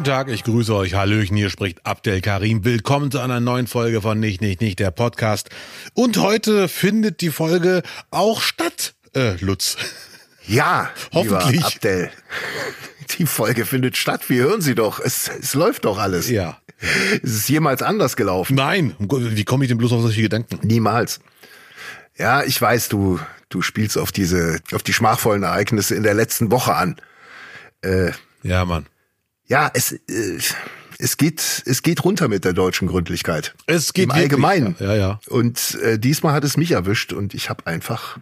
Guten Tag, ich grüße euch. Hallöchen, hier spricht Abdel Karim. Willkommen zu einer neuen Folge von Nicht, Nicht, Nicht, der Podcast. Und heute findet die Folge auch statt, äh, Lutz. Ja, Hoffentlich. lieber Abdel. Die Folge findet statt. Wir hören sie doch. Es, es läuft doch alles. Ja. Es ist jemals anders gelaufen. Nein, wie komme ich denn bloß auf solche Gedanken? Niemals. Ja, ich weiß, du, du spielst auf diese, auf die schmachvollen Ereignisse in der letzten Woche an. Äh, Ja, Mann. Ja, es, äh, es geht, es geht runter mit der deutschen Gründlichkeit. Es geht Im Allgemeinen. Ja, ja. Und äh, diesmal hat es mich erwischt und ich habe einfach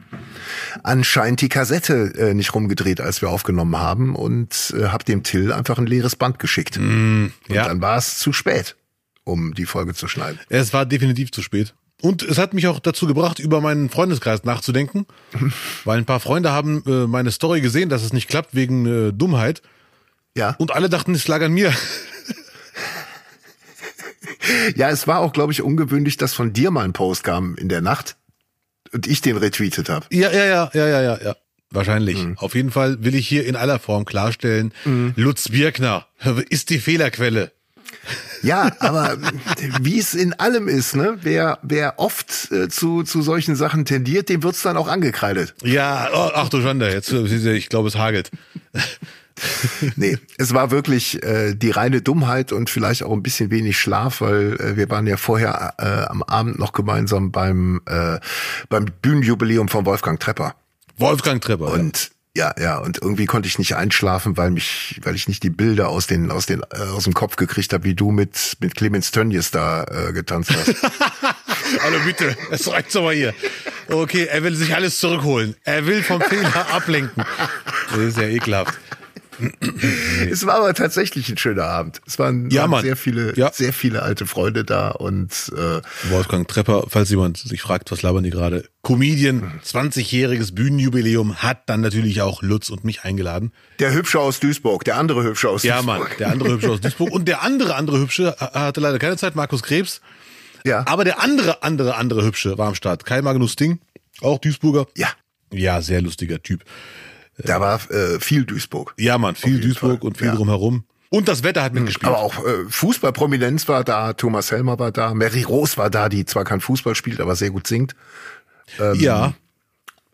anscheinend die Kassette äh, nicht rumgedreht, als wir aufgenommen haben und äh, habe dem Till einfach ein leeres Band geschickt. und ja. dann war es zu spät, um die Folge zu schneiden. Es war definitiv zu spät. Und es hat mich auch dazu gebracht, über meinen Freundeskreis nachzudenken, weil ein paar Freunde haben äh, meine Story gesehen, dass es nicht klappt wegen äh, Dummheit. Ja, Und alle dachten, es lag an mir. ja, es war auch, glaube ich, ungewöhnlich, dass von dir mal ein Post kam in der Nacht und ich den retweetet habe. Ja, ja, ja, ja, ja, ja, ja. Wahrscheinlich. Auf jeden Fall will ich hier in aller Form klarstellen, Lutz Birkner ist die Fehlerquelle. Ja, aber wie es in allem ist, ne? Wer, wer oft äh, zu, zu solchen Sachen tendiert, dem wird's dann auch angekreidet. Ja, oh, ach du Schande, jetzt, äh, ich glaube, es hagelt. Nee, es war wirklich äh, die reine Dummheit und vielleicht auch ein bisschen wenig Schlaf, weil äh, wir waren ja vorher äh, am Abend noch gemeinsam beim, äh, beim Bühnenjubiläum von Wolfgang Trepper. Wolfgang Trepper. Und ja, ja, und irgendwie konnte ich nicht einschlafen, weil mich, weil ich nicht die Bilder aus den, aus den, äh, aus dem Kopf gekriegt habe, wie du mit mit Clemens Tönnies da äh, getanzt hast. Hallo bitte, es reicht aber hier. Okay, er will sich alles zurückholen. Er will vom Fehler ablenken. Das ist ja ekelhaft. es war aber tatsächlich ein schöner Abend. Es waren, Ja, waren sehr viele, Ja. sehr viele alte Freunde da und äh, Wolfgang Trepper, falls jemand sich fragt, was labern die gerade? Comedian, 20-jähriges Bühnenjubiläum, hat dann natürlich auch Lutz und mich eingeladen. der Hübsche aus Duisburg, der andere Hübsche aus Ja, Duisburg. Mann, der andere Hübsche aus Duisburg. Und der andere, andere Hübsche ha- hatte leider keine Zeit, Markus Krebs. Ja, Aber der andere, andere, andere Hübsche war am Start. Kai Magnus Ding, auch Duisburger. ja, Ja, sehr lustiger Typ. Da war äh, viel Duisburg. Ja, Mann, viel Duisburg Fall, und viel ja. drumherum. Und das Wetter hat mitgespielt. Aber auch äh, Fußballprominenz war da, Thomas Helmer war da, Mary Rose war da, die zwar kein Fußball spielt, aber sehr gut singt. ja,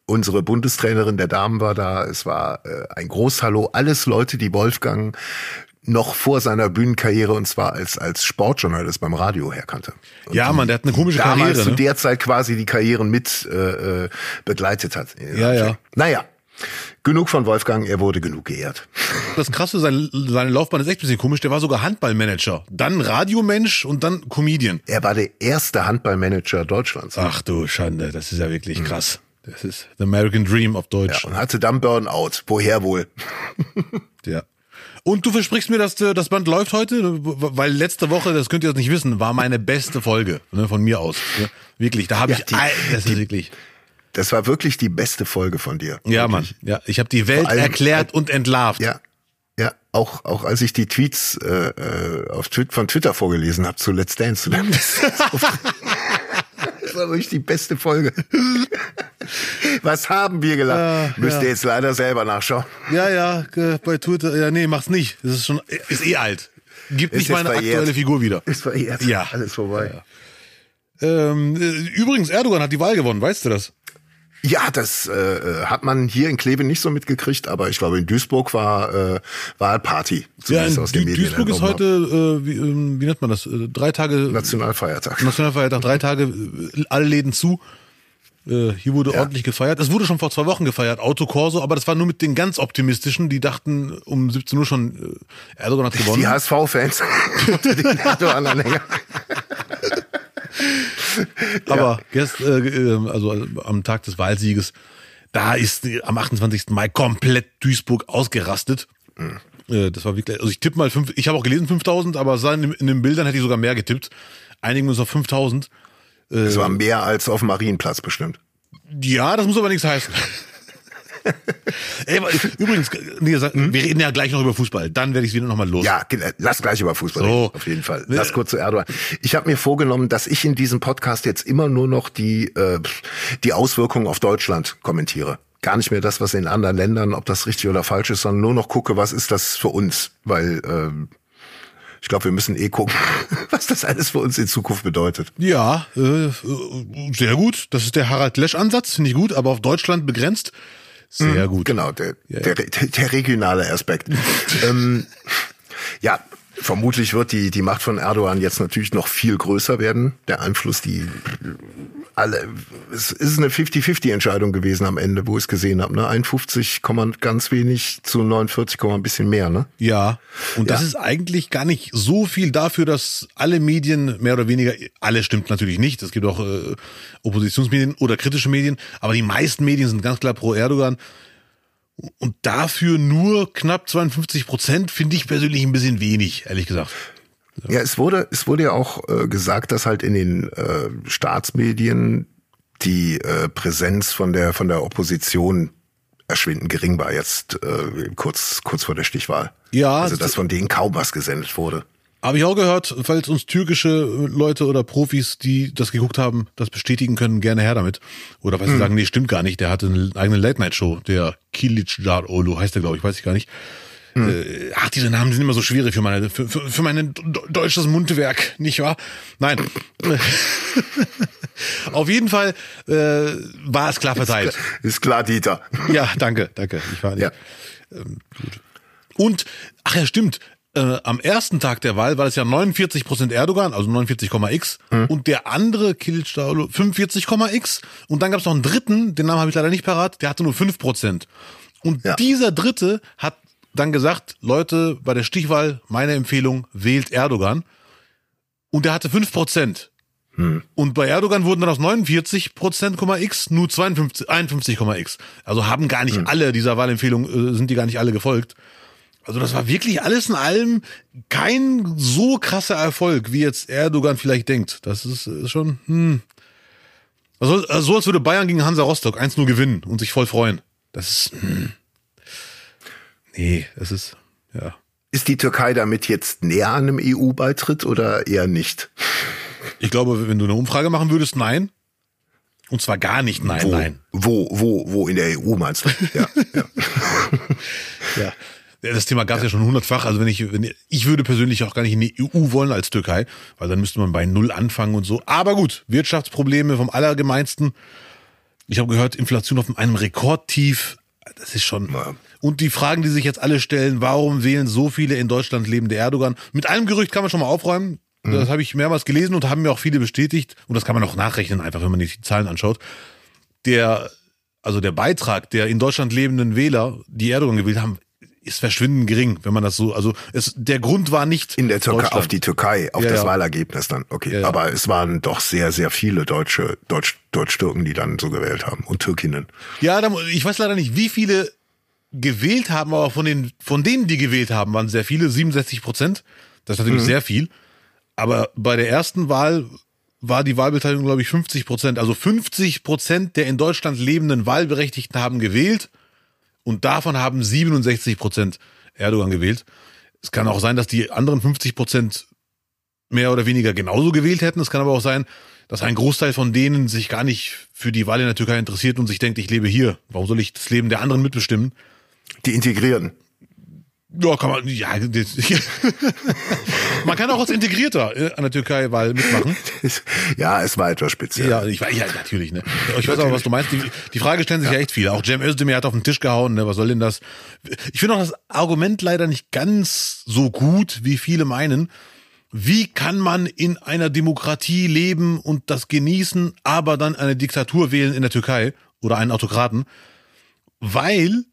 Unsere Bundestrainerin der Damen war da. Es war äh, ein Großhallo. Alles Leute, die Wolfgang noch vor seiner Bühnenkarriere und zwar als als Sportjournalist beim Radio herkannte. Und Ja, Mann, der hat eine komische damals Karriere, zu ne? der Zeit quasi die Karrieren mit äh, äh, begleitet hat. Ja, ja. Naja, genug von Wolfgang. Er wurde genug geehrt. das Krasse, seine, seine Laufbahn ist echt ein bisschen komisch. Der war sogar Handballmanager, dann Radiomensch und dann Comedian. Er war der erste Handballmanager Deutschlands. Ach du Schande, das ist ja wirklich krass. Das ist the American Dream auf Deutsch. Ja, und hatte dann Burnout. Woher wohl? Ja. Und du versprichst mir, dass äh, das Band läuft heute? Weil letzte Woche, das könnt ihr jetzt nicht wissen, war meine beste Folge ne, von mir aus. Ne? Wirklich, da habe Ja, ich, die- das ist wirklich. Das war wirklich die beste Folge von dir. Ja, Mann. Wirklich. Ja, ich habe die Welt allem- erklärt und entlarvt. Ja, ja, auch auch als ich die Tweets äh, äh, auf Twi von Twitter vorgelesen habe zu Let's Dance. das war wirklich die beste Folge. Was haben wir gelacht? Müsst ihr jetzt leider selber nachschauen. Ja, ja, äh, bei Twitter, ja, nee, mach's nicht. Das ist schon, ist eh alt. Gibt Ist nicht meine verjährt. aktuelle Figur wieder. Ist verjährt. Ja. Alles vorbei. Ähm, äh, übrigens, Erdogan hat die Wahl gewonnen, weißt du das? Ja, das äh, hat man hier in Kleve nicht so mitgekriegt, aber ich glaube in Duisburg war äh, Wahlparty. Ja, in aus den Medien Duisburg ist heute, äh, wie, ähm, wie nennt man das? Äh, drei Tage. Nationalfeiertag. Nationalfeiertag, drei Tage, äh, alle Läden zu. Äh, hier wurde ordentlich gefeiert. Es wurde schon vor zwei Wochen gefeiert, Autokorso, aber das war nur mit den ganz Optimistischen, die dachten um 17 Uhr schon, äh, Erdogan hat gewonnen. Die HSV-Fans unter den Erdogan-Anhänger. Aber gest, äh, äh, also äh, am Tag des Wahlsieges, da ist am 28. Mai komplett Duisburg ausgerastet. Äh, das war wirklich, also ich tippe mal fünf, ich habe auch gelesen 5000, aber in, den Bildern hätte ich sogar mehr getippt. Einigen uns auf 5000. Es war mehr als auf dem Marienplatz bestimmt. Ja, das muss aber nichts heißen. Ey, übrigens, nee, wir reden ja gleich noch über Fußball. Dann werde ich wieder nochmal los. Ja, lass gleich über Fußball So. reden, auf jeden Fall. Lass kurz zu Erdogan. Ich habe mir vorgenommen, dass ich in diesem Podcast jetzt immer nur noch die, äh, die Auswirkungen auf Deutschland kommentiere. Gar nicht mehr das, was in anderen Ländern, ob das richtig oder falsch ist, sondern nur noch gucke, was ist das für uns. Weil ähm, Ich glaube, wir müssen eh gucken, was das alles für uns in Zukunft bedeutet. Ja, äh, sehr gut. Das ist der Harald Lesch-Ansatz, finde ich gut, aber auf Deutschland begrenzt. Sehr gut. Genau, der, ja, ja. Der, der regionale Aspekt. ähm, ja, vermutlich wird die, die Macht von Erdogan jetzt natürlich noch viel größer werden. Der Einfluss, die alle, es ist eine 50-50-Entscheidung gewesen am Ende, wo ich es gesehen habe. Ne? 51, ganz wenig zu 49, ein bisschen mehr. Ne? Ja, und das ja. ist eigentlich gar nicht so viel dafür, dass alle Medien mehr oder weniger, alle stimmt natürlich nicht, es gibt auch äh, Oppositionsmedien oder kritische Medien, aber die meisten Medien sind ganz klar pro Erdogan. Und dafür nur knapp 52 Prozent finde ich persönlich ein bisschen wenig, ehrlich gesagt. Ja, es wurde, es wurde ja auch äh, gesagt, dass halt in den äh, Staatsmedien die äh, Präsenz von der von der Opposition erschwindend gering war jetzt äh, kurz kurz vor der Stichwahl. Ja, also dass von denen kaum was gesendet wurde. Habe ich auch gehört, falls uns türkische Leute oder Profis, die das geguckt haben, das bestätigen können, gerne her damit. Oder weil sie hm. sagen, nee, stimmt gar nicht, der hatte eine eigene Late-Night-Show, der Kilic Olu heißt der, glaube ich, weiß ich gar nicht. Hm. Äh, ach, diese Namen sind immer so schwierig für meine, für, für, für mein deutsches Mundwerk, nicht wahr? Nein. Auf jeden Fall äh, war es klar verteilt. Ist klar, ist klar, Dieter. Ja, danke, danke. Ich war nicht. Ja. Ähm, gut. Und, ach ja, stimmt äh, am ersten Tag der Wahl war es ja 49 Prozent Erdogan, also 49,x, mhm. und der andere Kılıçdaroğlu 45,x. Und dann gab es noch einen dritten, den Namen habe ich leider nicht parat, der hatte nur 5 Prozent. Und ja. dieser dritte hat dann gesagt, Leute, bei der Stichwahl, meine Empfehlung, wählt Erdogan. Und der hatte 5 Prozent. Hm. Und bei Erdogan wurden dann aus 49 Prozent, x nur 52, 51,x. Also haben gar nicht hm. alle dieser Wahlempfehlung, äh, sind die gar nicht alle gefolgt. Also das war wirklich alles in allem kein so krasser Erfolg, wie jetzt Erdogan vielleicht denkt. Das ist, ist schon, hm. Also, also so als würde Bayern gegen Hansa Rostock 1-0 gewinnen und sich voll freuen. Das ist, hm. Nee, es ist, ja. Ist die Türkei damit jetzt näher an einem EU-Beitritt oder eher nicht? Ich glaube, wenn du eine Umfrage machen würdest, nein. Und zwar gar nicht nein, wo, nein. Wo, wo, wo in der EU meinst du? Ja, ja. ja. Das Thema gab es ja. ja. schon hundertfach. Also wenn ich, wenn ich würde persönlich auch gar nicht in die EU wollen als Türkei, weil dann müsste man bei Null anfangen und so. Aber gut, Wirtschaftsprobleme vom Allergemeinsten. Ich habe gehört, Inflation auf einem Rekordtief. Das ist schon. Ja. Und die Fragen, die sich jetzt alle stellen, warum wählen so viele in Deutschland lebende Erdogan? Mit einem Gerücht kann man schon mal aufräumen. Mhm. Das habe ich mehrmals gelesen und haben mir auch viele bestätigt. Und das kann man auch nachrechnen, einfach, wenn man die Zahlen anschaut. Der, also der Beitrag der in Deutschland lebenden Wähler, die Erdogan gewählt haben, ist verschwindend gering, wenn man das so, also es, der Grund war nicht in der Türkei auf die Türkei, auf ja, das ja. Wahlergebnis dann, okay. Ja, Aber es waren doch sehr, sehr viele Deutsche, Deutsch, Deutsch-Türken, die dann so gewählt haben und Türkinnen. Ja, ich weiß leider nicht, wie viele gewählt haben, aber von den, von denen, die gewählt haben, waren sehr viele, 67 Prozent. Das ist natürlich mhm. sehr viel. Aber bei der ersten Wahl war die Wahlbeteiligung, glaube ich, 50 Prozent. Also 50 Prozent der in Deutschland lebenden Wahlberechtigten haben gewählt und davon haben 67 Prozent Erdogan gewählt. Es kann auch sein, dass die anderen 50 Prozent mehr oder weniger genauso gewählt hätten. Es kann aber auch sein, dass ein Großteil von denen sich gar nicht für die Wahl in der Türkei interessiert und sich denkt, ich lebe hier. Warum soll ich das Leben der anderen mitbestimmen? Die integrieren. Ja, kann man, ja, man kann auch als Integrierter äh, an der Türkei-Wahl mitmachen. Ja, es war etwas speziell. Ja, ich, ja natürlich, ne. Ich weiß aber, was du meinst. Die, die Frage stellen sich ja. ja echt viele. Auch Cem Özdemir hat auf den Tisch gehauen, ne, was soll denn das? Ich finde auch das Argument leider nicht ganz so gut, wie viele meinen. Wie kann man in einer Demokratie leben und das genießen, aber dann eine Diktatur wählen in der Türkei oder einen Autokraten? Weil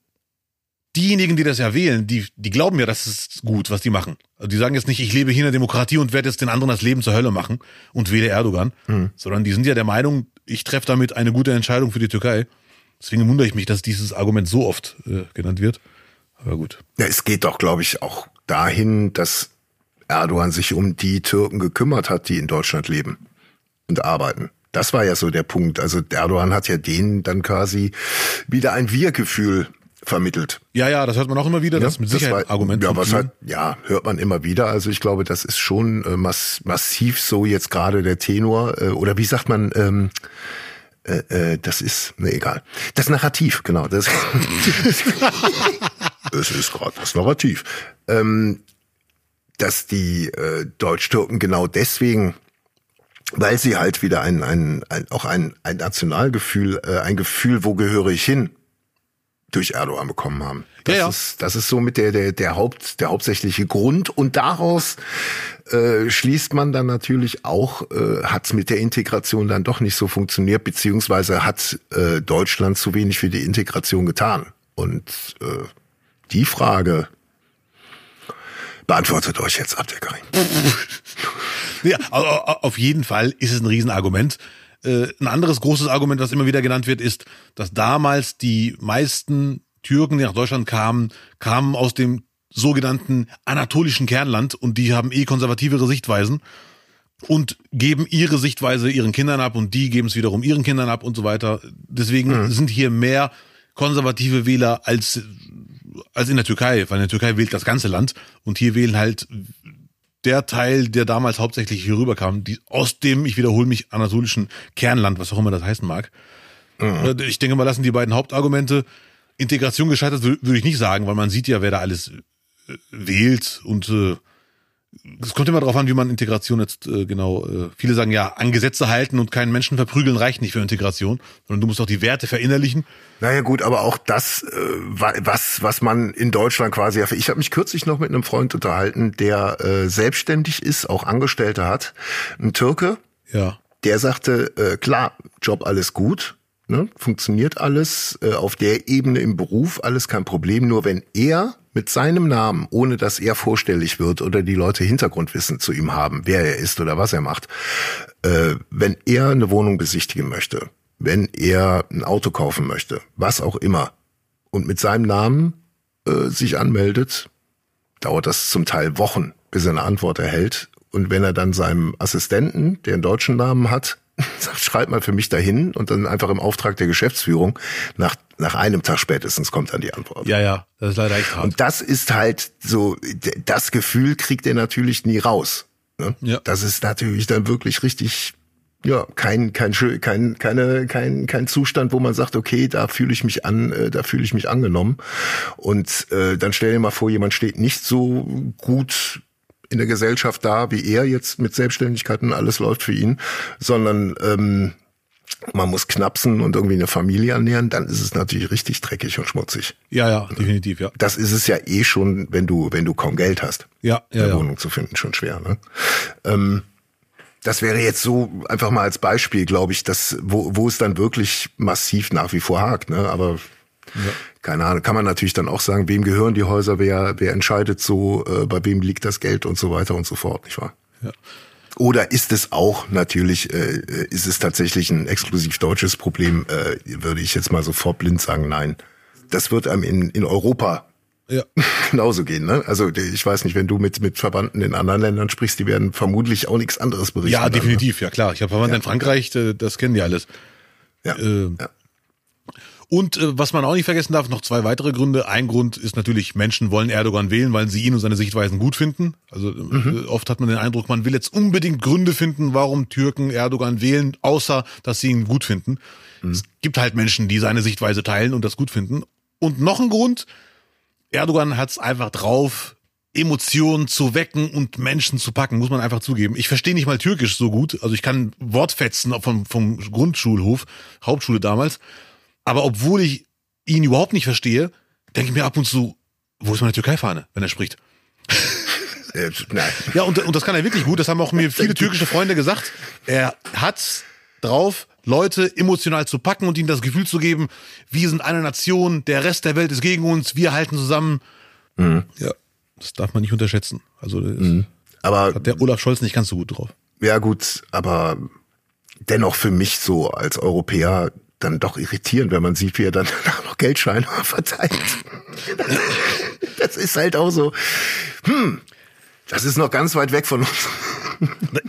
diejenigen, die das ja wählen, die, die glauben ja, das ist gut, was die machen. Also die sagen jetzt nicht, ich lebe hier in der Demokratie und werde jetzt den anderen das Leben zur Hölle machen und wähle Erdogan, mhm. sondern die sind ja der Meinung, ich treffe damit eine gute Entscheidung für die Türkei. Deswegen wundere ich mich, dass dieses Argument so oft äh, genannt wird. Aber gut. Ja, es geht doch, glaube ich, auch dahin, dass Erdogan sich um die Türken gekümmert hat, die in Deutschland leben und arbeiten. Das war ja so der Punkt. Also Erdogan hat ja denen dann quasi wieder ein Wir-Gefühl vermittelt. Ja, ja, das hört man auch immer wieder, ja, das mit Sicherheit das war. Ja, was halt, ja, hört man immer wieder. Also ich glaube, das ist schon äh, mass massiv so jetzt gerade der Tenor äh, oder wie sagt man, ähm, äh, äh, das ist, ne, egal. Das Narrativ, genau. Das, es ist gerade das Narrativ. Ähm, dass die äh, Deutsch-Türken genau deswegen weil sie halt wieder ein, ein, ein auch ein, ein Nationalgefühl, äh, ein Gefühl, wo gehöre ich hin, durch Erdogan bekommen haben. Das ja, ja. ist das ist so mit der der der Haupt der hauptsächliche Grund und daraus äh, schließt man dann natürlich auch äh, hat es mit der Integration dann doch nicht so funktioniert beziehungsweise hat äh, Deutschland zu wenig für die Integration getan und äh, die Frage beantwortet euch jetzt Abdeckerin. ja, auf jeden Fall ist es ein Riesenargument. Äh, ein anderes großes Argument, das immer wieder genannt wird, ist, dass damals die meisten Türken, die nach Deutschland kamen, kamen aus dem sogenannten anatolischen Kernland und die haben eh konservativere Sichtweisen und geben ihre Sichtweise ihren Kindern ab und die geben es wiederum ihren Kindern ab und so weiter. Deswegen mhm. sind hier mehr konservative Wähler als als in der Türkei, weil in der Türkei wählt das ganze Land und hier wählen halt der Teil, der damals hauptsächlich hier rüberkam, die, aus dem, ich wiederhole mich, anatolischen Kernland, was auch immer das heißen mag. Mhm. Ich denke mal, lassen die beiden Hauptargumente. Integration gescheitert würde ich nicht sagen, weil man sieht ja, wer da alles äh, wählt und äh, es kommt immer darauf an, wie man Integration jetzt äh, genau. Äh, viele sagen ja, an Gesetze halten und keinen Menschen verprügeln reicht nicht für Integration, sondern du musst auch die Werte verinnerlichen. Naja gut, aber auch das, äh, was was man in Deutschland quasi. Ich habe mich kürzlich noch mit einem Freund unterhalten, der äh, selbstständig ist, auch Angestellte hat, ein Türke. Ja. Der sagte, äh, klar, Job alles gut, ne, funktioniert alles äh, auf der Ebene im Beruf, alles kein Problem. Nur wenn er mit seinem Namen, ohne dass er vorstellig wird oder die Leute Hintergrundwissen zu ihm haben, wer er ist oder was er macht, äh, wenn er eine Wohnung besichtigen möchte, wenn er ein Auto kaufen möchte, was auch immer, und mit seinem Namen äh, sich anmeldet, dauert das zum Teil Wochen, bis er eine Antwort erhält. Und wenn er dann seinem Assistenten, der einen deutschen Namen hat, sagt, schreib mal für mich dahin und dann einfach im Auftrag der Geschäftsführung nach, nach einem Tag spätestens kommt dann die Antwort. Ja, ja, das ist leider echt hart. Und das ist halt so, das Gefühl kriegt er natürlich nie raus. Ne? Ja. Das ist natürlich dann wirklich richtig, ja, kein, kein, kein, keine, kein, kein Zustand, wo man sagt, okay, da fühle ich mich an, äh, da fühle ich mich angenommen. Und äh, dann stell dir mal vor, jemand steht nicht so gut in der Gesellschaft da, wie er jetzt mit Selbstständigkeit und alles läuft für ihn, sondern ähm, man muss knapsen und irgendwie eine Familie ernähren, dann ist es natürlich richtig dreckig und schmutzig. Ja, ja, definitiv, ja. Das ist es ja eh schon, wenn du, wenn du kaum Geld hast. Ja, ja. Eine ja. Wohnung zu finden, schon schwer, ne? Ähm, das wäre jetzt so einfach mal als Beispiel, glaube ich, dass, wo, wo es dann wirklich massiv nach wie vor hakt, ne? Aber ja. Keine Ahnung, kann man natürlich dann auch sagen, wem gehören die Häuser, wer, wer entscheidet so, äh, bei wem liegt das Geld und so weiter und so fort, nicht wahr? Ja. Oder ist es auch natürlich, äh, ist es tatsächlich ein exklusiv deutsches Problem, äh, würde ich jetzt mal sofort blind sagen, nein. Das wird einem in, in Europa ja. genauso gehen. Ne? Also ich weiß nicht, wenn du mit, mit Verwandten in anderen Ländern sprichst, die werden vermutlich auch nichts anderes berichten. Ja, definitiv, dann, ne? ja klar. Ich habe Verwandte ja. in Frankreich, das kennen die alles. Ja. Äh, ja. Und äh, was man auch nicht vergessen darf, noch zwei weitere Gründe. Ein Grund ist natürlich, Menschen wollen Erdogan wählen, weil sie ihn und seine Sichtweisen gut finden. Also äh, mhm. oft hat man den Eindruck, man will jetzt unbedingt Gründe finden, warum Türken Erdogan wählen, außer dass sie ihn gut finden. Mhm. Es gibt halt Menschen, die seine Sichtweise teilen und das gut finden. Und noch ein Grund, Erdogan hat es einfach drauf, Emotionen zu wecken und Menschen zu packen, muss man einfach zugeben. Ich verstehe nicht mal Türkisch so gut. Also ich kann Wortfetzen vom, vom Grundschulhof, Hauptschule damals. Aber obwohl ich ihn überhaupt nicht verstehe, denke ich mir ab und zu, wo ist meine Türkei-Fahne, wenn er spricht? Äh, nein. Ja, und, und das kann er wirklich gut. Das haben auch mir viele türkische Freunde gesagt. Er hat's drauf, Leute emotional zu packen und ihnen das Gefühl zu geben, wir sind eine Nation, der Rest der Welt ist gegen uns, wir halten zusammen. Mhm. Ja, das darf man nicht unterschätzen. Also mhm. aber hat der Olaf Scholz nicht ganz so gut drauf. Ja gut, aber dennoch für mich so als Europäer dann doch irritierend, wenn man sieht, wie er dann danach noch Geldscheine verteilt. Das ist halt auch so, hm, das ist noch ganz weit weg von uns.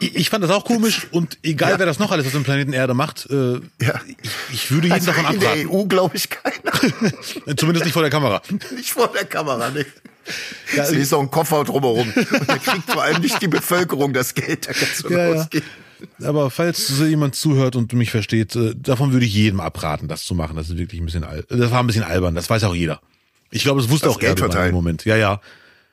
Ich fand das auch komisch und egal ja. wer das noch alles auf dem Planeten Erde macht, äh, ja. ich, ich würde jeden also davon abraten. In der EU glaube ich keiner. Zumindest nicht vor der Kamera. Nicht vor der Kamera, ne. Ja, Sie ist auch ein Koffer drumherum. Und da kriegt vor allem nicht die Bevölkerung das Geld, da kannst du ja, rausgehen. Ja. Aber falls so jemand zuhört und mich versteht, äh, davon würde ich jedem abraten, das zu machen. Das ist wirklich ein bisschen, das war ein bisschen albern. Das weiß auch jeder. Ich glaube, das wusste das auch Geld verteilen. im Moment. Ja, ja.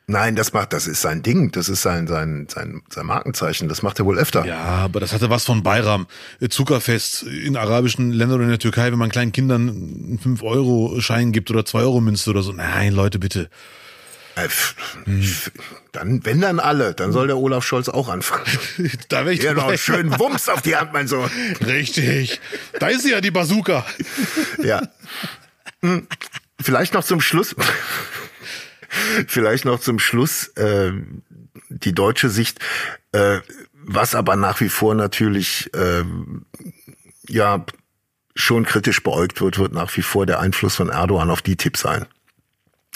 Nein, das macht, das ist sein Ding, das ist sein, sein, sein, sein Markenzeichen, das macht er wohl öfter. Ja, aber das hatte was von Bayram. Zuckerfest in arabischen Ländern oder in der Türkei, wenn man kleinen Kindern einen 5-Euro-Schein gibt oder 2-Euro-Münze oder so. Nein, Leute, bitte. Äh, Dann, wenn dann alle, dann soll der Olaf Scholz auch anfangen. da wäre ich Ja, noch schönen Wumms auf die Hand, mein Sohn. Richtig. Da ist sie ja, die Bazooka. Ja. Hm, Vielleicht noch zum Schluss. Vielleicht noch zum Schluss äh, die deutsche Sicht, äh, was aber nach wie vor natürlich äh, ja schon kritisch beäugt wird, wird nach wie vor der Einfluss von Erdogan auf die DTIP sein.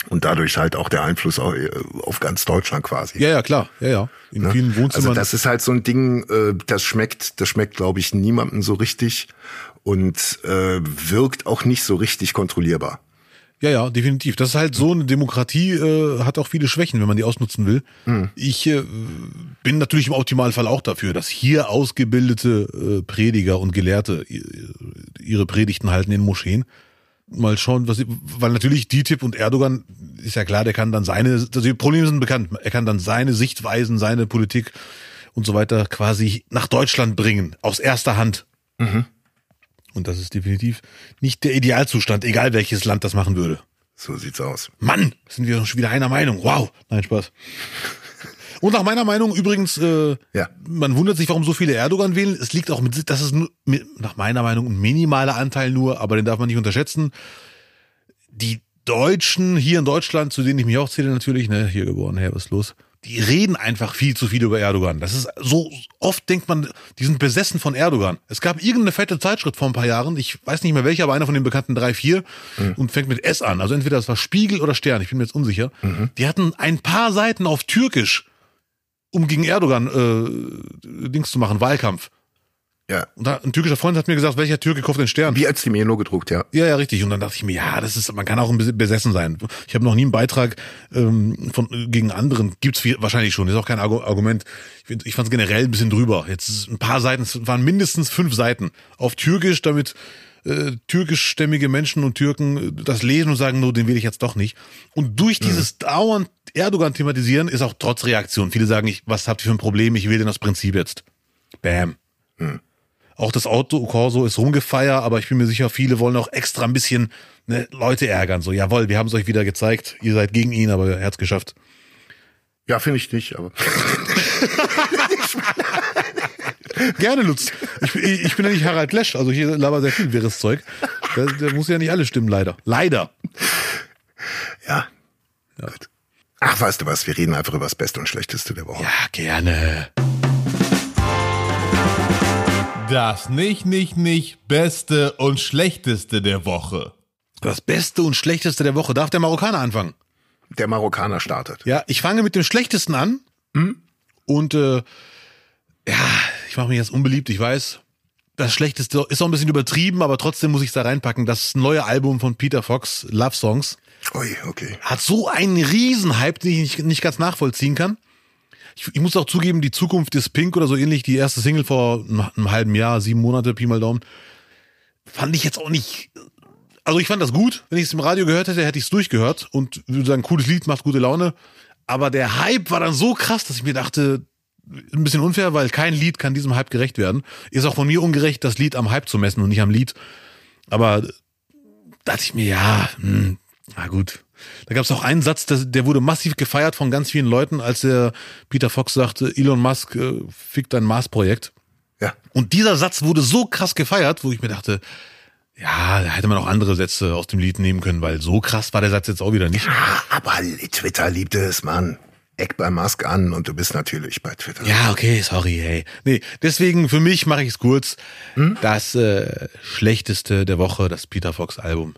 Und dadurch halt auch der Einfluss auf, auf ganz Deutschland quasi. Ja, ja, klar. Ja, ja. In vielen Also Wohnzimmern. das ist halt so ein Ding, äh, das schmeckt, das schmeckt, glaube ich, niemandem so richtig und äh, wirkt auch nicht so richtig kontrollierbar. Ja, ja, definitiv. Das ist halt so eine Demokratie, äh, hat auch viele Schwächen, wenn man die ausnutzen will. Ich äh, bin natürlich im Optimalfall auch dafür, dass hier ausgebildete äh, Prediger und Gelehrte äh, ihre Predigten halten in Moscheen. Mal schauen, was, weil natürlich DTIP und Erdogan ist ja klar, der kann dann seine, also die Probleme sind bekannt, er kann dann seine Sichtweisen, seine Politik und so weiter quasi nach Deutschland bringen, aus erster Hand. Und das ist definitiv nicht der Idealzustand, egal welches Land das machen würde. So sieht's aus. Mann, sind wir schon wieder einer Meinung. Wow. Nein, Spaß. Und nach meiner Meinung übrigens, äh, Ja. man wundert sich, warum so viele Erdogan wählen. Es liegt auch mit, das ist nur, mit, nach meiner Meinung ein minimaler Anteil nur, aber den darf man nicht unterschätzen. Die Deutschen hier in Deutschland, zu denen ich mich auch zähle natürlich, ne, hier geboren, her, was ist los? Die reden einfach viel zu viel über Erdogan. Das ist so, oft denkt man, die sind besessen von Erdogan. Es gab irgendeine fette Zeitschrift vor ein paar Jahren, ich weiß nicht mehr welche, aber einer von den bekannten drei, vier und fängt mit S an. Also entweder das war Spiegel oder Stern, ich bin mir jetzt unsicher. Die hatten ein paar Seiten auf Türkisch, um gegen Erdogan äh, Dings zu machen, Wahlkampf. Ja. Und da, ein türkischer Freund hat mir gesagt, welcher Türke kauft den Stern? Wie als die nur gedruckt, ja. Ja, ja, richtig. Und dann dachte ich mir, ja, das ist, man kann auch ein bisschen besessen sein. Ich habe noch nie einen Beitrag ähm, von gegen anderen. Gibt's viel, wahrscheinlich schon. Ist auch kein Argu- Argument. Ich, find- ich fand es generell ein bisschen drüber. Jetzt ein paar Seiten, es waren mindestens fünf Seiten auf Türkisch, damit äh, türkischstämmige Menschen und Türken äh, das lesen und sagen, nur den will ich jetzt doch nicht. Und durch dieses dauernd Erdogan thematisieren ist auch trotz Reaktion. Viele sagen, ich, was habt ihr für ein Problem? Ich will denn das Prinzip jetzt. Bam. Auch das Auto Corso ist rumgefeiert, aber ich bin mir sicher, viele wollen auch extra ein bisschen ne, Leute ärgern. So, jawohl, wir haben es euch wieder gezeigt. Ihr seid gegen ihn, aber er hat's geschafft. Ja, finde ich nicht, aber. Gerne, Lutz. Ich, ich, bin ja nicht Harald Lesch, also hier laber sehr viel wirres Zeug. Da, da muss ja nicht alles stimmen, leider. Leider. Ja. Gut. Ach, weißt du was, wir reden einfach über das Beste und Schlechteste der Woche. Ja, gerne. Das nicht, nicht, nicht Beste und Schlechteste der Woche. Das Beste und Schlechteste der Woche. Darf der Marokkaner anfangen? Der Marokkaner startet. Ja, ich fange mit dem Schlechtesten an. Und äh, ja, ich mache mich jetzt unbeliebt, ich weiß. Das Schlechteste ist auch ein bisschen übertrieben, aber trotzdem muss ich da reinpacken. Das neue Album von Peter Fox, Love Songs, Ui, okay. hat so einen Riesenhype, den ich nicht, nicht ganz nachvollziehen kann. Ich, ich muss auch zugeben, die Zukunft ist Pink oder so ähnlich, die erste Single vor einem, einem halben Jahr, sieben Monate, Pi mal Daumen, fand ich jetzt auch nicht. Also ich fand das gut. Wenn ich es im Radio gehört hätte, hätte ich es durchgehört und würde sagen, cooles Lied, macht gute Laune. Aber der Hype war dann so krass, dass ich mir dachte, ein bisschen unfair, weil kein Lied kann diesem Hype gerecht werden. Ist auch von mir ungerecht, das Lied am Hype zu messen und nicht am Lied. Aber dachte ich mir, ja, hm, na gut. Da gab es auch einen Satz, der, wurde massiv gefeiert von ganz vielen Leuten, als der Peter Fox sagte, Elon Musk äh, fickt dein Mars-Projekt. Ja. Und dieser Satz wurde so krass gefeiert, wo ich mir dachte, ja, da hätte man auch andere Sätze aus dem Lied nehmen können, weil so krass war der Satz jetzt auch wieder nicht. Ah, Aber Twitter liebt es, Mann. Eck bei Musk an und du bist natürlich bei Twitter. Ja, okay, sorry, hey. Nee, deswegen für mich mache ich es kurz. Das äh, schlechteste der Woche, das Peter Fox Album.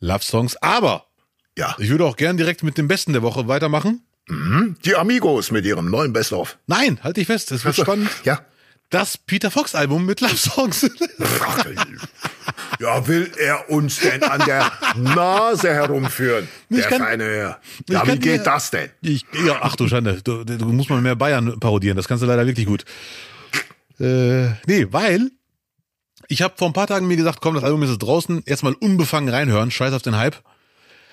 Love Songs. Aber Ja. ich würde auch gern direkt mit dem Besten der Woche weitermachen. Die Amigos mit ihrem neuen Best-of. Nein, halt dich fest, es wird spannend. Ja. Das Peter Fox Album mit Love Songs. Ja, will er uns denn an der Nase herumführen? Der kann- feine Herr. ich Ja, wie geht dir- das denn? Ich, ja, ach du Schande, du, du musst mal mehr Bayern parodieren, das kannst du leider wirklich gut. Äh, nee, weil ich habe vor ein paar Tagen mir gesagt, komm, das Album ist jetzt draußen, erstmal unbefangen reinhören, scheiß auf den Hype.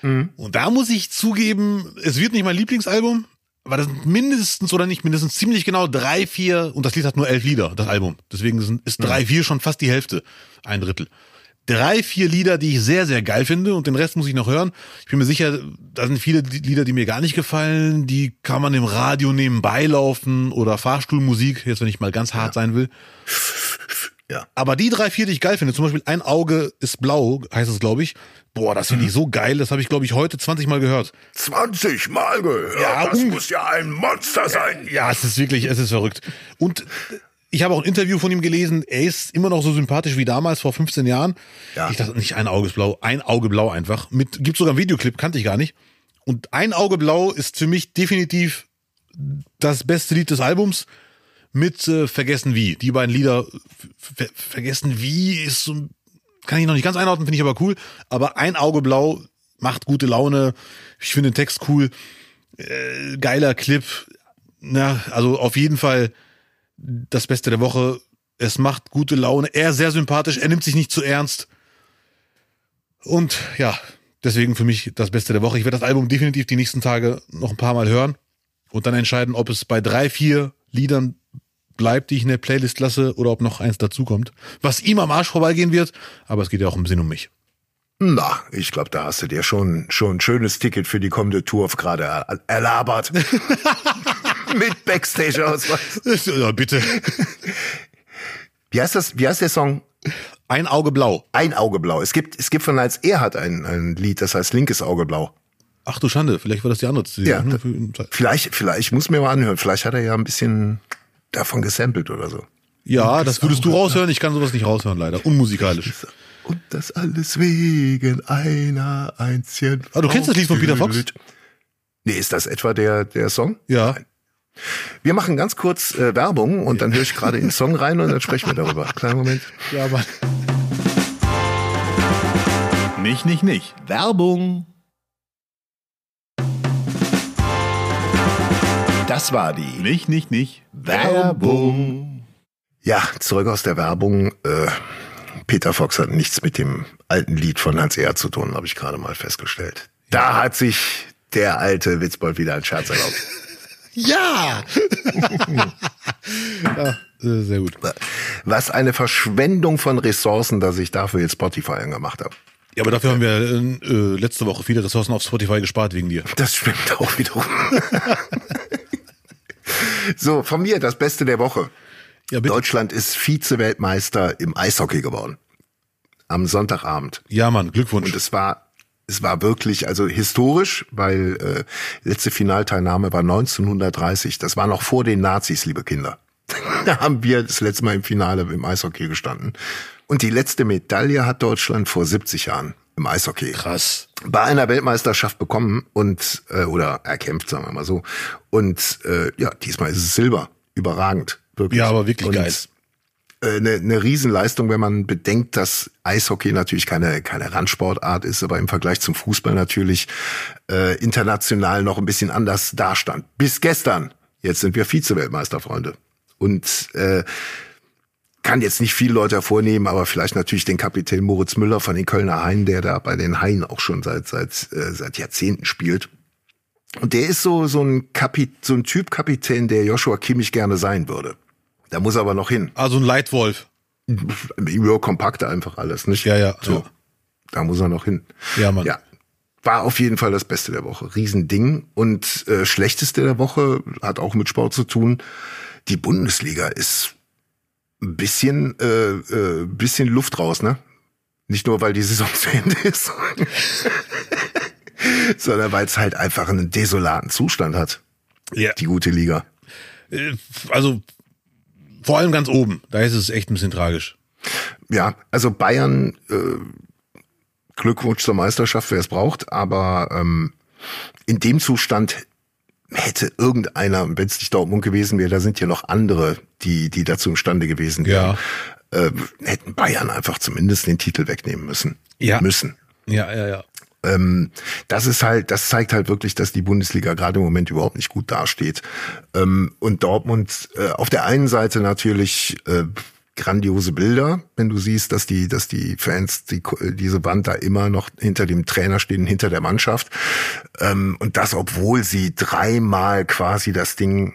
Und da muss ich zugeben, es wird nicht mein Lieblingsalbum, aber das sind mindestens oder nicht mindestens ziemlich genau drei, vier, und das Lied hat nur elf Lieder, das Album. Deswegen sind, ist drei, vier schon fast die Hälfte, ein Drittel. Drei, vier Lieder, die ich sehr, sehr geil finde und den Rest muss ich noch hören. Ich bin mir sicher, da sind viele Lieder, die mir gar nicht gefallen, die kann man im Radio nebenbei laufen oder Fahrstuhlmusik, jetzt wenn ich mal ganz hart sein will. Ja. Aber die drei, vier, die ich geil finde, zum Beispiel Ein Auge ist blau, heißt es, glaube ich. Boah, das finde ich so geil, das habe ich, glaube ich, heute 20 Mal gehört. 20 Mal gehört. Ja, das muss ja ein Monster sein. Ja, es ist wirklich, es ist verrückt. Und ich habe auch ein Interview von ihm gelesen, er ist immer noch so sympathisch wie damals, vor 15 Jahren. Ja. Ich dachte, nicht ein Auge ist blau, ein Auge blau einfach. Mit, gibt sogar einen Videoclip, kannte ich gar nicht. Und ein Auge blau ist für mich definitiv das beste Lied des Albums mit äh, Vergessen wie. Die beiden Lieder, Ver Vergessen wie ist so, kann ich noch nicht ganz einordnen, finde ich aber cool. Aber ein Auge blau macht gute Laune. Ich finde den Text cool. Äh, geiler Clip. Na, also auf jeden Fall das Beste der Woche. Es macht gute Laune. Er ist sehr sympathisch. Er nimmt sich nicht zu ernst. Und ja, deswegen für mich das Beste der Woche. Ich werde das Album definitiv die nächsten Tage noch ein paar Mal hören und dann entscheiden, ob es bei drei, vier Liedern bleibt, die ich in der Playlist lasse, oder ob noch eins dazukommt. Was ihm am Arsch vorbeigehen wird, aber es geht ja auch im Sinn um mich. Na, ich glaube, da hast du dir schon, schon ein schönes Ticket für die kommende Tour gerade er erlabert. Mit Backstage-Ausweis. Ja, bitte. Wie heißt das? Wie heißt der Song? Ein Auge blau. Ein Auge blau. Es gibt, es gibt von Heinz Erhardt ein, ein Lied, das heißt linkes Auge blau. Ach du Schande, vielleicht war das die andere CD. Ja, ne? Vielleicht, vielleicht, ich muss mir mal anhören. Vielleicht hat er ja ein bisschen davon gesampelt oder so. ja das würdest du raushören. Ich kann sowas nicht raushören, leider. Unmusikalisch. Und das alles wegen einer einzigen. Ah, du kennst das Lied von Peter Fox? Nee, ist das etwa der, der Song? Ja. Wir machen ganz kurz äh, Werbung und dann höre ich gerade in den Song rein und dann sprechen wir darüber. Kleinen Moment. Ja, Mann. Nicht, nicht, nicht. Werbung. Das war die Nicht, nicht, nicht. Werbung. Ja, zurück aus der Werbung. Äh, Peter Fox hat nichts mit dem alten Lied von Hans Ehr zu tun, habe ich gerade mal festgestellt. Da hat sich der alte Witzbold wieder einen Scherz erlaubt. Ja! ja äh, sehr gut. Was eine Verschwendung von Ressourcen, dass ich dafür jetzt Spotify angemacht habe. Ja, aber dafür haben wir äh, letzte Woche viele Ressourcen auf Spotify gespart wegen dir. Das stimmt auch wiederum. so, von mir das Beste der Woche. Ja. Deutschland ist Vize-Weltmeister im Eishockey geworden. Am Sonntagabend. Ja, Mann, Glückwunsch. Und es war, es war wirklich, also historisch, weil äh, letzte Finalteilnahme war 1930. Das war noch vor den Nazis, liebe Kinder. da haben wir das letzte Mal im Finale im Eishockey gestanden. Und die letzte Medaille hat Deutschland vor 70 Jahren im Eishockey Krass. bei einer Weltmeisterschaft bekommen und äh, oder erkämpft, sagen wir mal so. Und äh, ja, diesmal ist es Silber. Überragend. Wirklich. Ja, aber wirklich und, geil. äh, Eine, eine Riesenleistung, wenn man bedenkt, dass Eishockey natürlich keine, keine Randsportart ist, aber im Vergleich zum Fußball natürlich äh, international noch ein bisschen anders dastand. Bis gestern. Jetzt sind wir Vize-Weltmeister, Freunde. Und äh, kann jetzt nicht viele Leute hervornehmen, aber vielleicht natürlich den Kapitän Moritz Müller von den Kölner Haien, der da bei den Haien auch schon seit seit äh, seit Jahrzehnten spielt. Und der ist so so ein Kapit so ein Typ Kapitän, der Joshua Kimmich gerne sein würde. Da muss er aber noch hin. Also ein Leitwolf. Ja, kompakt einfach alles, nicht? Ja, ja, So, ja. da muss er noch hin. Ja, Mann. Ja. War auf jeden Fall das Beste der Woche. Riesending. Und äh, Schlechteste der Woche hat auch mit Sport zu tun. Die Bundesliga ist bisschen, äh, äh, bisschen Luft raus, ne? Nicht nur, weil die Saison zu Ende ist, sondern weil es halt einfach einen desolaten Zustand hat, Ja. die gute Liga. Äh, Also vor allem ganz oben. Da ist es echt ein bisschen tragisch. Ja, also Bayern, äh, Glückwunsch zur Meisterschaft, wer es braucht, aber ähm, in dem Zustand hätte irgendeiner, wenn es nicht Dortmund gewesen wäre, da sind ja noch andere, die, die dazu imstande gewesen wären, äh, hätten Bayern einfach zumindest den Titel wegnehmen müssen. Ja. Müssen. Ja, ja, ja. Ähm, das ist halt, das zeigt halt wirklich, dass die Bundesliga gerade im Moment überhaupt nicht gut dasteht. Ähm, und Dortmund äh, auf der einen Seite natürlich äh, grandiose Bilder, wenn du siehst, dass die, dass die Fans die, diese Wand da immer noch hinter dem Trainer stehen, hinter der Mannschaft. Ähm, und das, obwohl sie dreimal quasi das Ding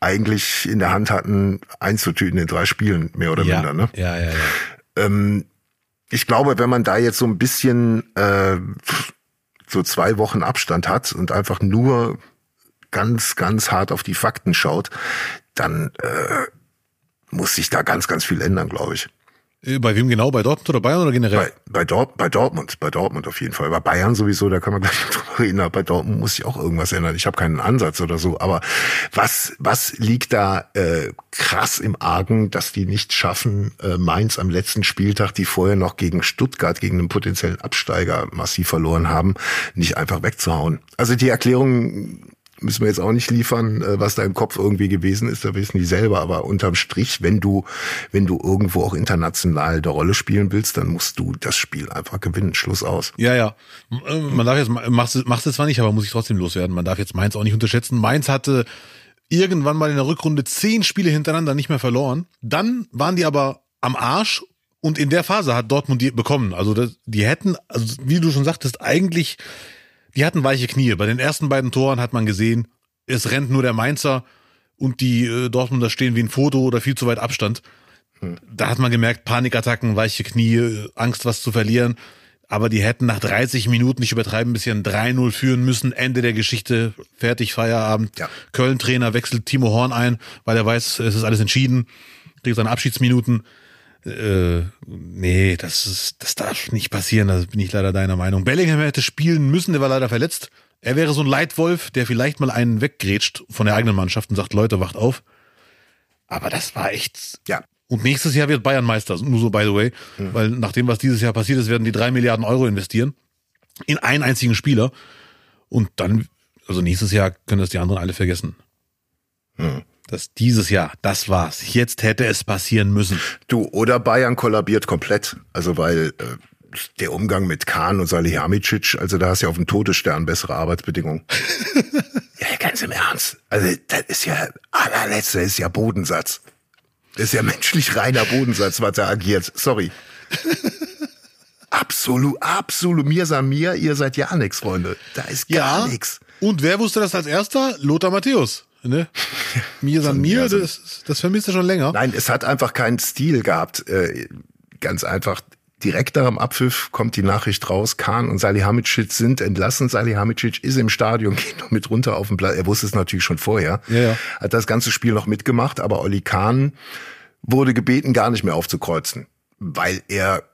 eigentlich in der Hand hatten, einzutüten in drei Spielen, mehr oder ja. minder. Ne? Ja, ja, ja. Ähm, ich glaube, wenn man da jetzt so ein bisschen äh, so zwei Wochen Abstand hat und einfach nur ganz, ganz hart auf die Fakten schaut, dann äh, muss sich da ganz, ganz viel ändern, glaube ich. Äh, Bei wem genau? Bei Dortmund oder Bayern oder generell? Bei, bei, Dort, bei Dortmund, bei Dortmund auf jeden Fall. Bei Bayern sowieso, da kann man gleich drüber reden. Aber bei Dortmund muss sich auch irgendwas ändern. Ich habe keinen Ansatz oder so. Aber was, was liegt da äh, krass im Argen, dass die nicht schaffen, äh, Mainz am letzten Spieltag, die vorher noch gegen Stuttgart, gegen einen potenziellen Absteiger massiv verloren haben, nicht einfach wegzuhauen? Also die Erklärung müssen wir jetzt auch nicht liefern, äh, was da im Kopf irgendwie gewesen ist, da wissen die selber, aber unterm Strich, wenn du, wenn du irgendwo auch international der Rolle spielen willst, dann musst du das Spiel einfach gewinnen, Schluss aus. Ja, ja. Äh, Man darf jetzt, machst es, machst es zwar nicht, aber muss ich trotzdem loswerden. Man darf jetzt Mainz auch nicht unterschätzen. Mainz hatte irgendwann mal in der Rückrunde zehn Spiele hintereinander nicht mehr verloren. Dann waren die aber am Arsch und in der Phase hat Dortmund die bekommen. Also das, die hätten, also wie du schon sagtest, eigentlich die hatten weiche Knie. Bei den ersten beiden Toren hat man gesehen, es rennt nur der Mainzer und die äh, Dortmunder stehen wie ein Foto oder viel zu weit Abstand. Da hat man gemerkt, Panikattacken, weiche Knie, äh, Angst, was zu verlieren. Aber die hätten nach 30 Minuten, nicht übertreiben, ein bisschen 3-0 führen müssen. Ende der Geschichte, fertig, Feierabend. Ja. Köln-Trainer wechselt Timo Horn ein, weil er weiß, es ist alles entschieden. Kriegt seine Abschiedsminuten. Äh, nee, das ist, das darf nicht passieren, da bin ich leider deiner Meinung. Bellingham hätte spielen müssen, der war leider verletzt. Er wäre so ein Leitwolf, der vielleicht mal einen weggrätscht von der eigenen Mannschaft und sagt, Leute, wacht auf. Aber das war echt. Ja. Und nächstes Jahr wird Bayern Meister, nur so by the way. Weil nach dem, was dieses Jahr passiert ist, werden die drei Milliarden Euro investieren. In einen einzigen Spieler. Und dann, also nächstes Jahr können das die anderen alle vergessen. Das dieses Jahr, das war's. Jetzt hätte es passieren müssen. Du, oder Bayern kollabiert komplett. Also weil äh, der Umgang mit Kahn und Salihamidzic, also da hast du ja auf dem Todesstern bessere Arbeitsbedingungen. ja, ganz im Ernst. Also das ist ja allerletzter ist ja Bodensatz. Das ist ja menschlich reiner Bodensatz, was da agiert. Sorry. absolut, absolut. Mir san mir, ihr seid ja nix, Freunde. Da ist gar nix. Und wer wusste das als erster? Lothar Matthäus. Ne? Mir san mir, das, das vermisst er schon länger. Nein, es hat einfach keinen Stil gehabt. Äh, ganz einfach. Direkt nach dem Abpfiff kommt die Nachricht raus, Kahn und Salihamidzic sind entlassen. Salihamidzic ist im Stadion, geht noch mit runter auf den Platz. Er wusste es natürlich schon vorher. Ja, ja. Hat das ganze Spiel noch mitgemacht, aber Olli Kahn wurde gebeten, gar nicht mehr aufzukreuzen, weil er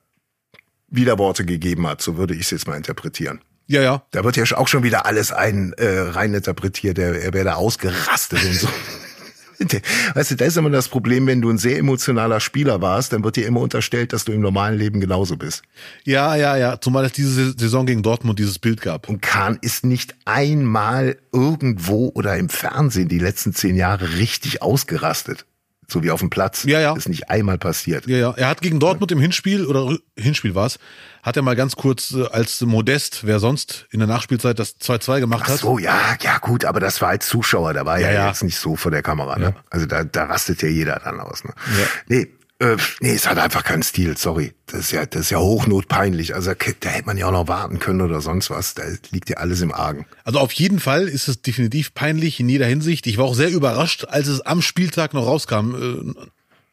Widerworte gegeben hat. So würde ich es jetzt mal interpretieren. Ja, ja. Da wird ja auch schon wieder alles ein äh, reininterpretiert. Er, er wäre da ausgerastet und so. Weißt du, da ist immer das Problem, wenn du ein sehr emotionaler Spieler warst, dann wird dir immer unterstellt, dass du im normalen Leben genauso bist. Ja, ja, ja. Zumal es diese Saison gegen Dortmund dieses Bild gab. Und Kahn ist nicht einmal irgendwo oder im Fernsehen die letzten zehn Jahre richtig ausgerastet. So wie auf dem Platz. Ja, ja. Das ist nicht einmal passiert. Ja, ja. Er hat gegen Dortmund im Hinspiel oder Hinspiel war's, hat er mal ganz kurz äh, als Modest, wer sonst in der Nachspielzeit das 2-2 gemacht Ach hat. so, ja, ja gut, aber das war als Zuschauer, da war ja, Ja, ja. jetzt nicht so vor der Kamera, ne? Also da, da rastet ja jeder dann aus, ne? Ja. Nee, äh, nee, es hat einfach keinen Stil, sorry. Das ist ja, das ist ja hochnotpeinlich. Also da, da hätte man ja auch noch warten können oder sonst was. Da liegt ja alles im Argen. Also auf jeden Fall ist es definitiv peinlich in jeder Hinsicht. Ich war auch sehr überrascht, als es am Spieltag noch rauskam, äh,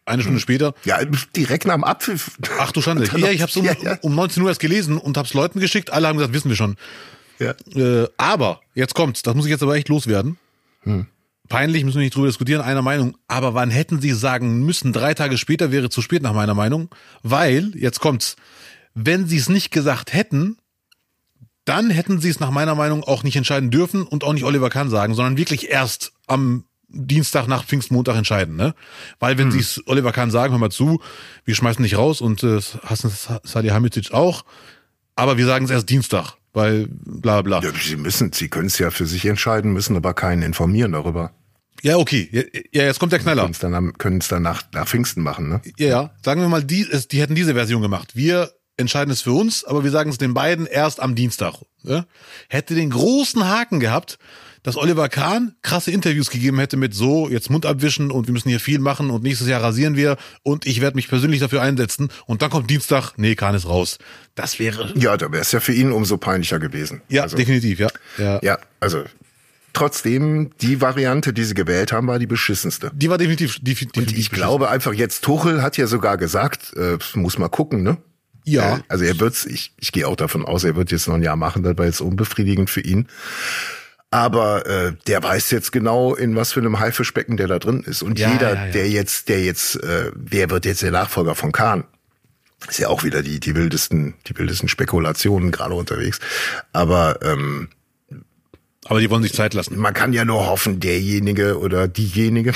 eine Stunde später. Ja, direkt nach dem Abpfiff. Ach du Schande. Ja, ich hab's um, ja, ja. um 19 Uhr erst gelesen und hab's Leuten geschickt. Alle haben gesagt, wissen wir schon. Ja. Äh, aber, jetzt kommt's, das muss ich jetzt aber echt loswerden. Peinlich, müssen wir nicht drüber diskutieren, einer Meinung. Aber wann hätten sie sagen müssen, drei Tage später wäre zu spät nach meiner Meinung? Weil, jetzt kommt's, wenn sie es nicht gesagt hätten, dann hätten sie es nach meiner Meinung auch nicht entscheiden dürfen und auch nicht Oliver Kahn sagen, sondern wirklich erst am Dienstag nach Pfingstmontag entscheiden, ne? Weil wenn sie es Oliver Kahn sagen, hör mal zu, wir schmeißen dich raus und äh, Hassan Salihamidzic auch, aber wir sagen es erst Dienstag, weil bla bla. Ja, Sie müssen, Sie können es ja für sich entscheiden, müssen aber keinen informieren darüber. Ja, okay. Ja, jetzt kommt der Knaller. Können es dann, nach, nach Pfingsten machen, ne? Ja, ja. Sagen wir mal, die, die hätten diese Version gemacht. Wir entscheiden es für uns, aber wir sagen es den beiden erst am Dienstag. Ne? Hätte den großen Haken gehabt, dass Oliver Kahn krasse Interviews gegeben hätte mit so, jetzt Mund abwischen und wir müssen hier viel machen und nächstes Jahr rasieren wir und ich werde mich persönlich dafür einsetzen und dann kommt Dienstag, nee, Kahn ist raus. Das wäre. Ja, da wäre es ja für ihn umso peinlicher gewesen. Ja, also, definitiv, ja. ja. Ja, also trotzdem, die Variante, die sie gewählt haben, war die beschissenste. Die war definitiv, definitiv. Und ich glaube einfach jetzt, Tuchel hat ja sogar gesagt, äh, muss mal gucken, ne? Ja. Äh, Also er wird's, ich, ich gehe auch davon aus, er wird jetzt noch ein Jahr machen, das war jetzt unbefriedigend für ihn. Aber äh, der weiß jetzt genau, in was für einem Haifischbecken der da drin ist. Und Ja, jeder, ja, ja. der jetzt, der jetzt, äh, wer wird jetzt der Nachfolger von Kahn? Ist ja auch wieder die, die wildesten, die wildesten Spekulationen gerade unterwegs. Aber ähm, Aber die wollen sich Zeit lassen. man kann ja nur hoffen, derjenige oder diejenige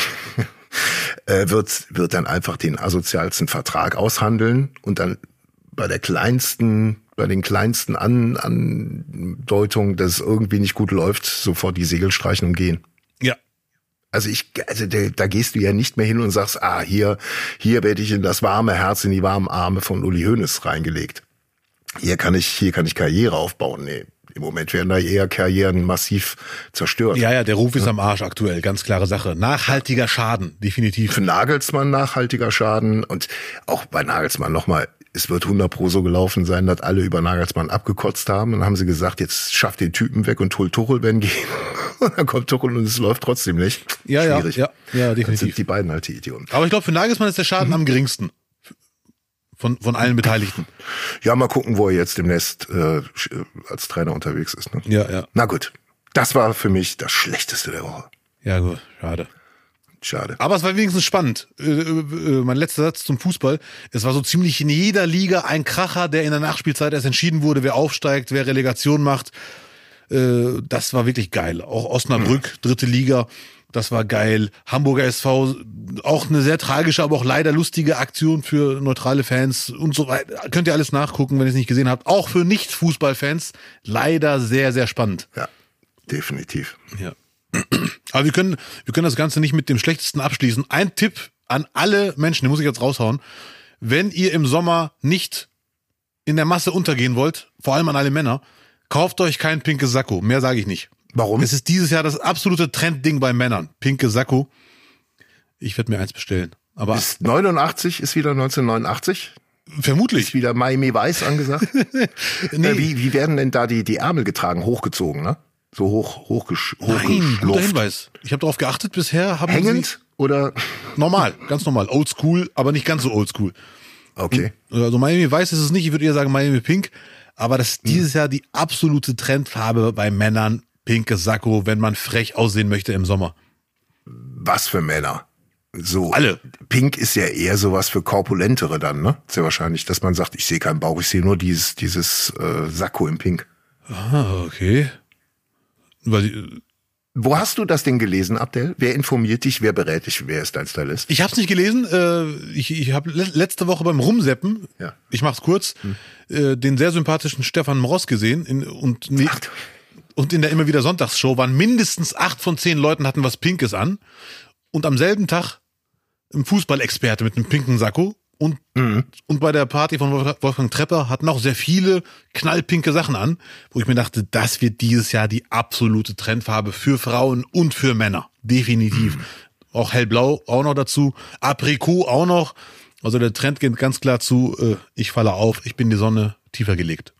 äh, wird, wird dann einfach den asozialsten Vertrag aushandeln und dann bei der kleinsten, bei den kleinsten An Andeutungen, dass es irgendwie nicht gut läuft, sofort die Segel streichen und gehen. Ja. Also ich, also da, da gehst du ja nicht mehr hin und sagst, ah, hier, hier werde ich in das warme Herz, in die warmen Arme von Uli Hoeneß reingelegt. Hier kann ich, hier kann ich Karriere aufbauen. Nee, im Moment werden da eher Karrieren massiv zerstört. Ja, ja, der Ruf ist am Arsch aktuell, ganz klare Sache. Nachhaltiger Schaden, definitiv. Für Nagelsmann nachhaltiger Schaden und auch bei Nagelsmann nochmal, es wird 100 pro so gelaufen sein, dass alle über Nagelsmann abgekotzt haben und dann haben sie gesagt, jetzt schafft den Typen weg und holt Tuchel, wenn gehen. Und dann kommt Tuchel und es läuft trotzdem nicht. Ja, ja, Schwierig. ja, ja, Dann definitiv. sind die beiden halt die Idioten. Aber ich glaube, für Nagelsmann ist der Schaden Mhm. am geringsten. Von, von allen Beteiligten. Ja, mal gucken, wo er jetzt demnächst äh, sch- als Trainer unterwegs ist. Ne? Ja, ja. Na gut, das war für mich das Schlechteste der Woche. Ja, gut, schade. Schade. Aber es war wenigstens spannend. Äh, äh, mein letzter Satz zum Fußball. Es war so ziemlich in jeder Liga ein Kracher, der in der Nachspielzeit erst entschieden wurde, wer aufsteigt, wer Relegation macht. Äh, das war wirklich geil. Auch Osnabrück, dritte Liga. Das war geil. Hamburger SV, auch eine sehr tragische, aber auch leider lustige Aktion für neutrale Fans und so weiter. Könnt ihr alles nachgucken, wenn ihr es nicht gesehen habt. Auch für Nicht-Fußballfans. Leider sehr, sehr spannend. Ja, definitiv. Ja. Aber wir können, wir können das Ganze nicht mit dem Schlechtesten abschließen. Ein Tipp an alle Menschen, den muss ich jetzt raushauen. Wenn ihr im Sommer nicht in der Masse untergehen wollt, vor allem an alle Männer, kauft euch kein pinkes Sakko. Mehr sage ich nicht. Warum? Es ist dieses Jahr das absolute Trendding bei Männern. Pinke Sakko. Ich werde mir eins bestellen. Aber Ist 89 ist wieder 1989. vermutlich. Ist wieder Miami Weiß angesagt. Nee. äh, wie, wie werden denn da die, die Ärmel getragen? Hochgezogen, ne? So hoch, hochgesch Nein, guter. Hinweis. Ich habe darauf geachtet, bisher haben Hängend oder? sie normal, ganz normal, oldschool, aber nicht ganz so oldschool. Okay. Also Miami Weiß ist es nicht, ich würde eher sagen Miami Pink. Aber das ist dieses Jahr die absolute Trendfarbe bei Männern. Pinkes Sakko, wenn man frech aussehen möchte im Sommer. Was für Männer? So. Alle. Pink ist ja eher sowas für Korpulentere dann, ne? Sehr wahrscheinlich, dass man sagt, ich sehe keinen Bauch, ich sehe nur dieses, dieses äh, Sakko im Pink. Ah, okay. Weil, Wo hast du das denn gelesen, Abdel? Wer informiert dich? Wer berät dich? Wer ist dein Stylist? ich habe es nicht gelesen. Äh, ich ich habe le letzte Woche beim Rumseppen, Ja. ich mach's kurz, äh, den sehr sympathischen Stefan Mross gesehen. In, und, ne, und in der immer wieder Sonntagsshow waren mindestens acht von zehn Leuten hatten was Pinkes an. Und am selben Tag ein Fußballexperte mit einem pinken Sakko. Und, und bei der Party von Wolf- Wolfgang Trepper hatten auch sehr viele knallpinke Sachen an, wo ich mir dachte, das wird dieses Jahr die absolute Trendfarbe für Frauen und für Männer. Definitiv. Auch hellblau auch noch dazu. Aprikot auch noch. Also der Trend geht ganz klar zu, äh, ich falle auf, ich bin die Sonne tiefer gelegt.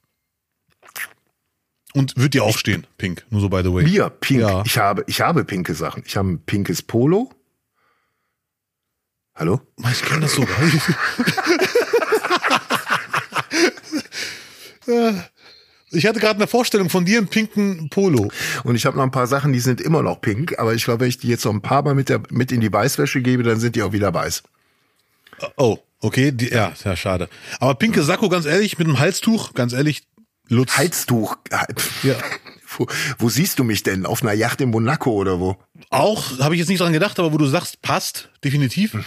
Und wird dir aufstehen, pink. Nur so by the way. Mir, pink. Ja. Ich habe, ich habe pinke Sachen. Ich habe ein pinkes Polo. Hallo? Ich kenne das sogar. Ich hatte gerade eine Vorstellung von dir im pinken Polo. Und ich habe noch ein paar Sachen, die sind immer noch pink, aber ich glaube, wenn ich die jetzt noch ein paar Mal mit, der, mit in die Weißwäsche gebe, dann sind die auch wieder weiß. Oh, okay, die, ja, ja, schade. Aber pinke Sakko, ganz ehrlich, mit einem Halstuch, ganz ehrlich, Lutz. Halstuch. Ja. Wo, wo siehst du mich denn? Auf einer Yacht in Monaco oder wo? Auch, habe ich jetzt nicht dran gedacht, aber wo du sagst, passt, definitiv.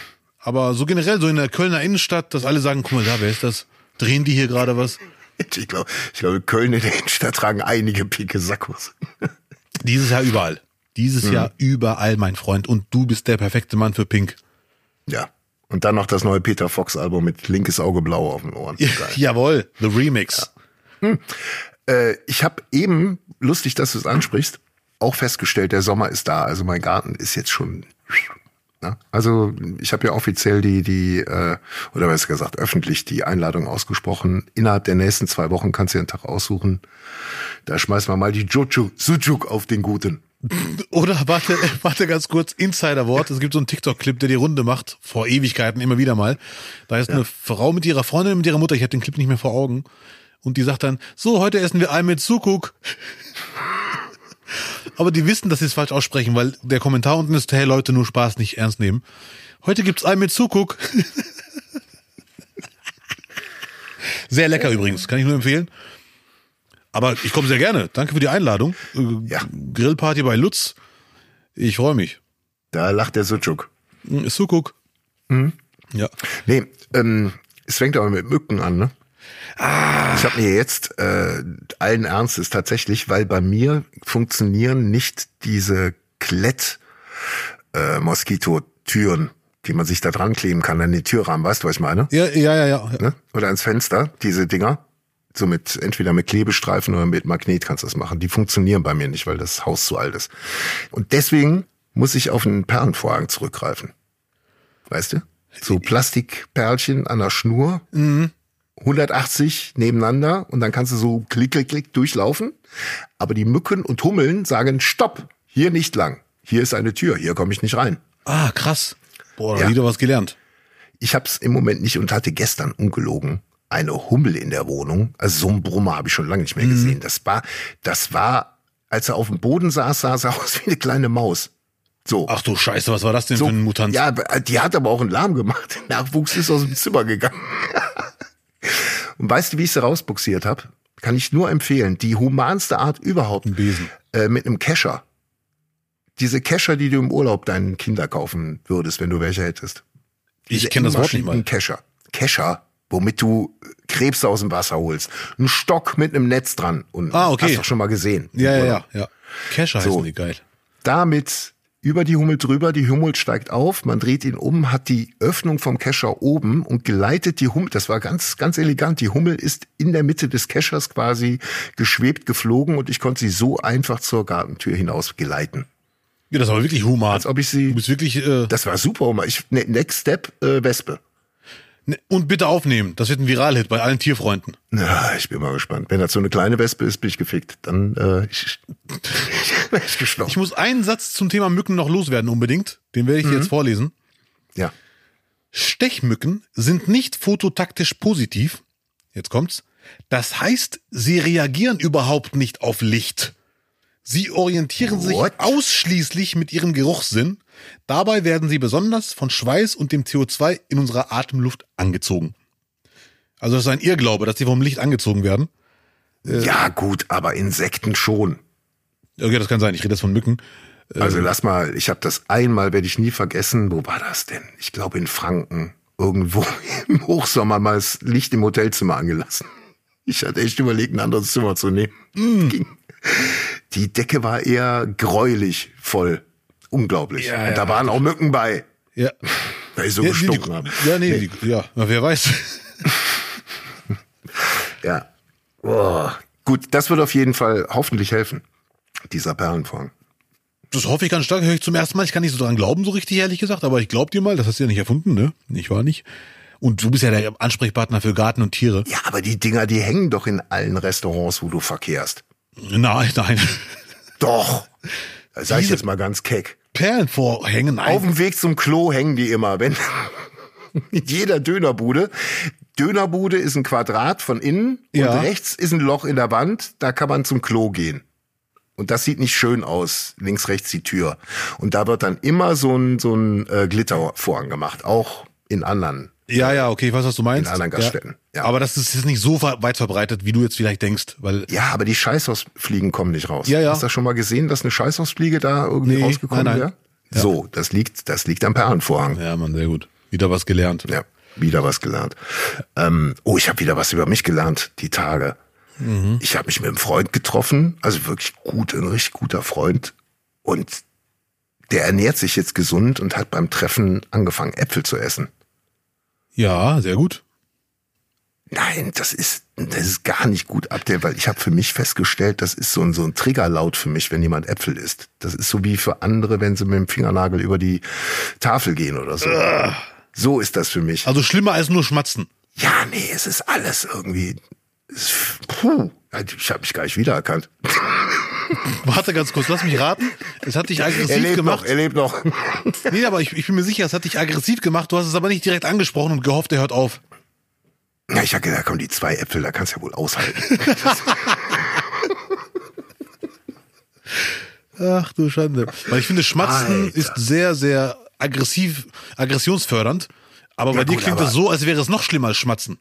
Aber so generell, so in der Kölner Innenstadt, dass alle sagen, guck mal da, wer ist das? Drehen die hier gerade was? Ich glaube, ich glaube, Köln in der Innenstadt tragen einige pinke Sakkos. Dieses Jahr überall. Dieses Jahr überall, mein Freund. Und du bist der perfekte Mann für Pink. Ja. Und dann noch das neue Peter Fox Album mit linkes Auge blau auf den Ohren. Geil. Jawohl, The Remix. Äh, ich habe eben, lustig, dass du es ansprichst, auch festgestellt, der Sommer ist da. Also mein Garten ist jetzt schon. Ne? Also ich habe ja offiziell die, die, äh, oder besser gesagt, öffentlich die Einladung ausgesprochen. Innerhalb der nächsten zwei Wochen kannst du dir einen Tag aussuchen. Da schmeißen wir mal die Jojo Sujuk auf den Guten. Oder warte, warte ganz kurz, Insiderwort. Es gibt so einen TikTok-Clip, der die Runde macht, vor Ewigkeiten immer wieder mal. Da ist eine Frau mit ihrer Freundin und mit ihrer Mutter, ich habe den Clip nicht mehr vor Augen. Und die sagt dann, so, heute essen wir Ei mit Sukuk. Aber die wissen, dass sie es falsch aussprechen, weil der Kommentar unten ist, hey Leute, nur Spaß, nicht ernst nehmen. Heute gibt's Ei mit Sukuk. Sehr lecker übrigens, kann ich nur empfehlen. Aber ich komme sehr gerne. Danke für die Einladung. Äh, Ja. Grillparty bei Lutz. Ich freue mich. Da lacht der Sujuk. Mm, Sukuk. Ja. Nee, ähm, es fängt aber mit Mücken an, ne? Ich habe mir jetzt äh, allen Ernstes tatsächlich, weil bei mir funktionieren nicht diese Klett äh, Moskitotüren, die man sich da dran kleben kann an den Türrahmen, weißt du, was ich meine? Ja, ja, ja, ja. Ne? Oder ans Fenster, diese Dinger. So mit, entweder mit Klebestreifen oder mit Magnet kannst du das machen. Die funktionieren bei mir nicht, weil das Haus zu alt ist. Und deswegen muss ich auf einen Perlenvorhang zurückgreifen. Weißt du? So Plastikperlchen an der Schnur. 180 nebeneinander und dann kannst du so klick, klick, klick durchlaufen. Aber die Mücken und Hummeln sagen, stopp, hier nicht lang. Hier ist eine Tür, hier komme ich nicht rein. Ah, krass. Boah, da Ja. wieder was gelernt. Ich habe es im Moment nicht und hatte gestern ungelogen eine Hummel in der Wohnung. Also so ein Brummer habe ich schon lange nicht mehr gesehen. Das war, das war, als er auf dem Boden saß, sah er aus wie eine kleine Maus. So. Ach du Scheiße, was war das denn so, für ein Mutant? Ja, die hat aber auch einen Lärm gemacht. Der Nachwuchs ist aus dem Zimmer gegangen. Und weißt du, wie ich sie rausbuxiert habe? Kann ich nur empfehlen. Die humanste Art überhaupt. Ein Besen. Äh, mit einem Kescher. Diese Kescher, die du im Urlaub deinen Kinder kaufen würdest, wenn du welche hättest. Ich kenne das Wort nicht mal. Ein Kescher. Kescher, womit du Krebse aus dem Wasser holst. Ein Stock mit einem Netz dran. Und Ah, okay. hast doch schon mal gesehen. Ja, ja, ja, ja. Kescher heißen So. die geil. Damit über die Hummel drüber, die Hummel steigt auf, man dreht ihn um, hat die Öffnung vom Kescher oben und geleitet die Hummel, das war ganz, ganz elegant, die Hummel ist in der Mitte des Keschers quasi geschwebt, geflogen und ich konnte sie so einfach zur Gartentür hinaus geleiten. Ja, das war wirklich human. Als ob ich sie, Du bist wirklich, äh, das war super, Oma. ich, ne, next step, äh, Wespe. Ne, und bitte aufnehmen. Das wird ein Viralhit bei allen Tierfreunden. Na, ich bin mal gespannt. Wenn das so eine kleine Wespe ist, bin ich gefickt. Dann äh, ich, ich, ich geschnappt. Ich muss einen Satz zum Thema Mücken noch loswerden unbedingt. Den werde ich dir Mhm. jetzt vorlesen. Ja. Stechmücken sind nicht fototaktisch positiv. Jetzt kommt's. Das heißt, sie reagieren überhaupt nicht auf Licht. Sie orientieren sich What? ausschließlich mit ihrem Geruchssinn. Dabei werden sie besonders von Schweiß und dem CO2 in unserer Atemluft angezogen. Also das ist ein Irrglaube, dass sie vom Licht angezogen werden. ja, gut, aber Insekten schon. Okay, das kann sein. Ich rede jetzt von Mücken. Also lass mal, ich habe das einmal, werde ich nie vergessen. Wo war das denn? Ich glaube in Franken. Irgendwo im Hochsommer mal das Licht im Hotelzimmer angelassen. Ich hatte echt überlegt, ein anderes Zimmer zu nehmen. Ging. Die Decke war eher gräulich voll. Unglaublich. Ja, Und ja. da waren auch Mücken bei, Ja. weil ich so Ja, nee, gestunken die, habe. ja, nee, Die, ja, na, wer weiß. Ja. Boah. Gut, das wird auf jeden Fall hoffentlich helfen. Dieser Perlenfang. Das hoffe ich ganz stark. Höre ich zum ersten Mal. Ich kann nicht so dran glauben, so richtig ehrlich gesagt, aber ich glaube dir mal, das hast du ja nicht erfunden, ne? Ich war nicht. Und du bist ja der Ansprechpartner für Garten und Tiere. Ja, aber die Dinger, die hängen doch in allen Restaurants, wo du verkehrst. Nein, nein. Doch. Das sag ich jetzt mal ganz keck. Perlen vorhängen. Auf dem Weg zum Klo hängen die immer. Wenn in jeder Dönerbude. Dönerbude ist ein Quadrat von innen Ja. und rechts ist ein Loch in der Wand. Da kann man zum Klo gehen. Und das sieht nicht schön aus. Links, rechts die Tür. Und da wird dann immer so ein, so ein äh, Glittervorhang gemacht. Auch in anderen. Ja, ja, okay, ich weiß, was du meinst. In anderen Gaststätten, Ja. ja. Aber das ist jetzt nicht so weit verbreitet, wie du jetzt vielleicht denkst, weil Ja, aber die Scheißhausfliegen kommen nicht raus. Ja, ja. Hast du das schon mal gesehen, dass eine Scheißhausfliege da irgendwie Nee, rausgekommen nein, nein. wäre? So, das liegt, das liegt am Perlenvorhang. ja, man, sehr gut. Wieder was gelernt. Ja, wieder was gelernt. Ähm, oh, ich habe wieder was über mich gelernt, die Tage. Ich habe mich mit einem Freund getroffen, also wirklich gut, ein richtig guter Freund. Und der ernährt sich jetzt gesund und hat beim Treffen angefangen, Äpfel zu essen. Ja, sehr gut. Nein, das ist, das ist gar nicht gut Update, weil ich habe für mich festgestellt, das ist so ein, so ein Triggerlaut für mich, wenn jemand Äpfel isst. Das ist so wie für andere, wenn sie mit dem Fingernagel über die Tafel gehen oder so. So ist das für mich. Also schlimmer als nur schmatzen. Ja, nee, es ist alles irgendwie. Es, puh, ich habe mich gar nicht wiedererkannt. Warte ganz kurz, lass mich raten. Es hat dich Er aggressiv lebt gemacht. noch, er lebt noch. Nee, aber ich, ich bin mir sicher, es hat dich aggressiv gemacht. Du hast es aber nicht direkt angesprochen und gehofft, er hört auf. Ja, ich habe gedacht, komm, die zwei Äpfel, da kannst du ja wohl aushalten. Ach du Schande. Weil ich finde, Schmatzen Alter. ist sehr, sehr aggressiv, aggressionsfördernd. Aber bei Ja, dir gut, klingt das so, als wäre es noch schlimmer als Schmatzen.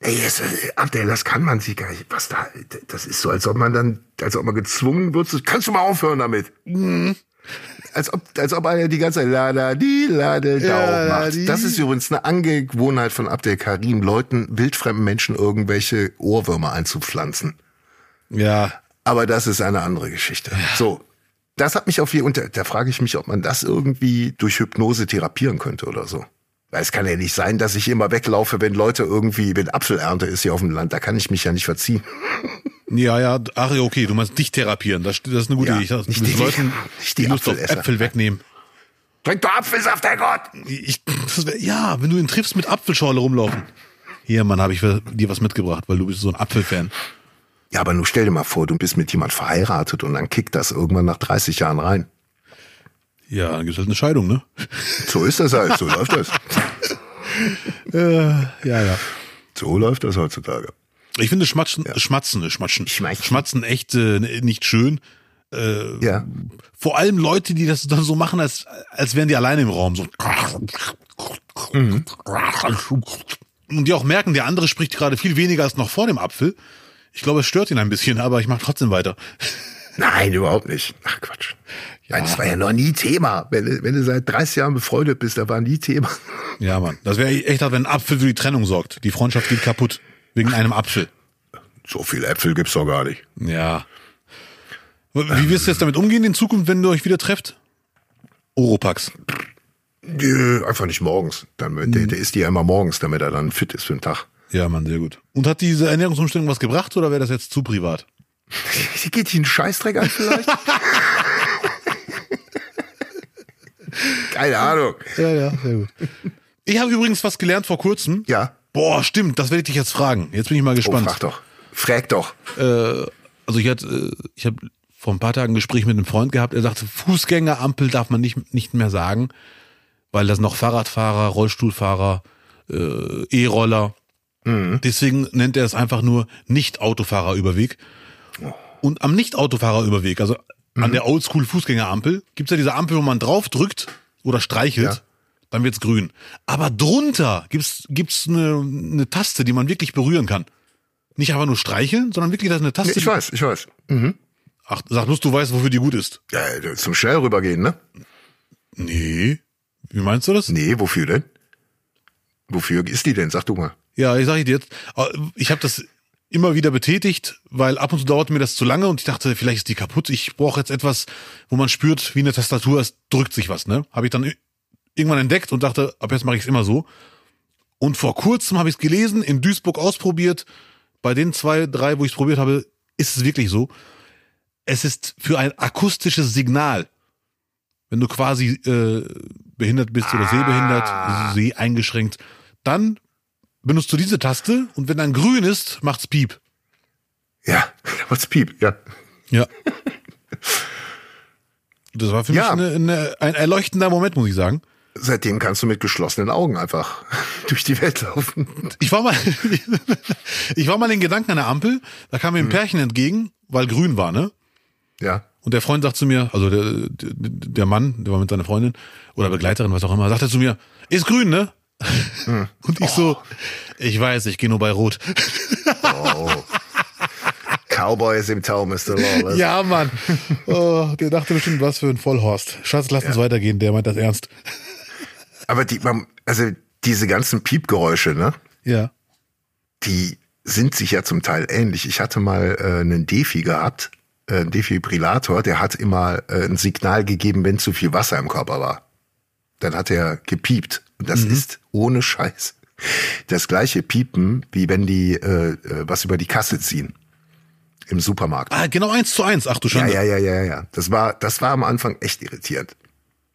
Ey, es, äh, Abdel, das kann man sich gar nicht. Was da, das ist so, als ob man dann, als ob man gezwungen wird. zu- Kannst du mal aufhören damit? Mhm. Als ob, als ob einer die ganze Zeit lada die lade Ja, da la, macht. di. Das ist übrigens eine Angewohnheit von Abdel Karim, Leuten, wildfremden Menschen irgendwelche Ohrwürmer einzupflanzen. Ja. Aber das ist eine andere Geschichte. So. Das hat mich auf jeden und da, da frage ich mich, ob man das irgendwie durch Hypnose therapieren könnte oder so. Weil es kann ja nicht sein, dass ich immer weglaufe, wenn Leute irgendwie, wenn Apfelernte ist hier auf dem Land, da kann ich mich ja nicht verziehen. Ja, ja, ach ja, okay, du meinst dich therapieren. Das, das ist eine gute Ja, Idee. Nicht du die- Leuten nicht die die Lust auf. Äpfel wegnehmen. Trink doch Apfelsaft, Herrgott! Ich, wär, ja, wenn du ihn triffst mit Apfelschorle rumlaufen. Hier, Mann, habe ich für dir was mitgebracht, weil du bist so ein Apfelfan. Ja, aber nun stell dir mal vor, du bist mit jemand verheiratet und dann kickt das irgendwann nach 30 Jahren rein. Ja, dann gibt's halt eine Scheidung, ne? So ist das halt, so läuft das. Äh, ja, ja. So läuft das heutzutage. Ich finde Schmatzen, Schmatzen, Schmatzen, Schmatzen. Schmatzen echt äh, nicht schön. Ja. Vor allem Leute, die das dann so machen, als, als wären die alleine im Raum. So. Mhm. Und die auch merken, der andere spricht gerade viel weniger als noch vor dem Apfel. Ich glaube, es stört ihn ein bisschen, aber ich mache trotzdem weiter. Nein, überhaupt nicht. Ach Quatsch. Nein, das war ja noch nie Thema. Wenn, du- wenn du seit 30 Jahren befreundet bist, da war nie Thema. Ja, Mann. Das wäre echt, wenn ein Apfel für die Trennung sorgt. Die Freundschaft geht kaputt. Wegen einem Apfel. So viele Äpfel gibt's doch gar nicht. Ja. Wie wirst du jetzt damit umgehen in Zukunft, wenn du euch wieder trefft? Oropax. Nö, einfach nicht morgens. Dann, der, der isst die ja immer morgens, damit er dann fit ist für den Tag. Ja, Mann, sehr gut. Und hat diese Ernährungsumstellung was gebracht oder wäre das jetzt zu privat? Sie geht dich einen Scheißdreck an vielleicht? Keine Ahnung. Ja, ja, sehr gut. Ich habe übrigens was gelernt vor kurzem. Ja. Boah, stimmt, das werde ich dich jetzt fragen. Jetzt bin ich mal Oh, gespannt. frag doch. Frag doch. also ich hatte, äh, ich habe vor ein paar Tagen ein Gespräch mit einem Freund gehabt. Er sagte, Fußgängerampel darf man nicht, nicht mehr sagen, weil das noch Fahrradfahrer, Rollstuhlfahrer, äh, E-Roller. Deswegen nennt er es einfach nur Nicht-Autofahrerüberweg. Und am Nicht-Autofahrerüberweg, also an der Oldschool-Fußgängerampel, gibt's ja diese Ampel, wo man drauf drückt oder streichelt, Ja. dann wird's grün. Aber drunter gibt's gibt's eine, eine Taste, die man wirklich berühren kann. Nicht einfach nur streicheln, sondern wirklich das eine Taste. Ich weiß, ich weiß. Ach, sag bloß, du weißt, wofür die gut ist. Ja, zum schnell rübergehen, ne? Nee. Wie meinst du das? Nee, wofür denn? Wofür ist die denn? Sag du mal. Ja, ich sage dir jetzt, äh, ich habe das immer wieder betätigt, weil ab und zu dauerte mir das zu lange und ich dachte, vielleicht ist die kaputt. Ich brauche jetzt etwas, wo man spürt, wie eine Tastatur, es drückt sich was, ne? Habe ich dann irgendwann entdeckt und dachte, ab jetzt mache ich es immer so. Und vor kurzem habe ich es gelesen, in Duisburg ausprobiert. Bei den zwei, drei, wo ich es probiert habe, ist es wirklich so. Es ist für ein akustisches Signal. Wenn du quasi äh, behindert bist oder sehbehindert, seh eingeschränkt, dann benutzt du diese Taste und wenn dann grün ist, macht's Piep. Ja, was piep, ja. Ja. Das war für Ja. mich eine, eine, ein erleuchtender Moment, muss ich sagen. Seitdem kannst du mit geschlossenen Augen einfach durch die Welt laufen. Ich war mal, ich war mal in Gedanken an der Ampel, da kam mir ein Pärchen entgegen, weil grün war, ne? Ja. Und der Freund sagt zu mir, also der, der, der Mann, der war mit seiner Freundin oder Begleiterin, was auch immer, sagt er zu mir, ist grün, ne? Und ich so, ich weiß, ich gehe nur bei Rot. Oh. Cowboys im Tau, Mr. Lawless. Ja, Mann. Oh, der dachte bestimmt, was für ein Vollhorst. Schatz, lass uns weitergehen, der meint das ernst. Aber die, man, also diese ganzen Piepgeräusche, ne? Ja. die sind sich ja zum Teil ähnlich. Ich hatte mal äh, einen Defi gehabt, äh, einen Defibrillator, der hat immer äh, ein Signal gegeben, wenn zu viel Wasser im Körper war. Dann hat er gepiept. Und das ist ohne Scheiß. Das gleiche Piepen, wie wenn die äh, äh, was über die Kasse ziehen im Supermarkt. Ah, genau eins zu eins. Ach du Ja, Schande. ja, ja, ja, ja. Das war, das war am Anfang echt irritierend.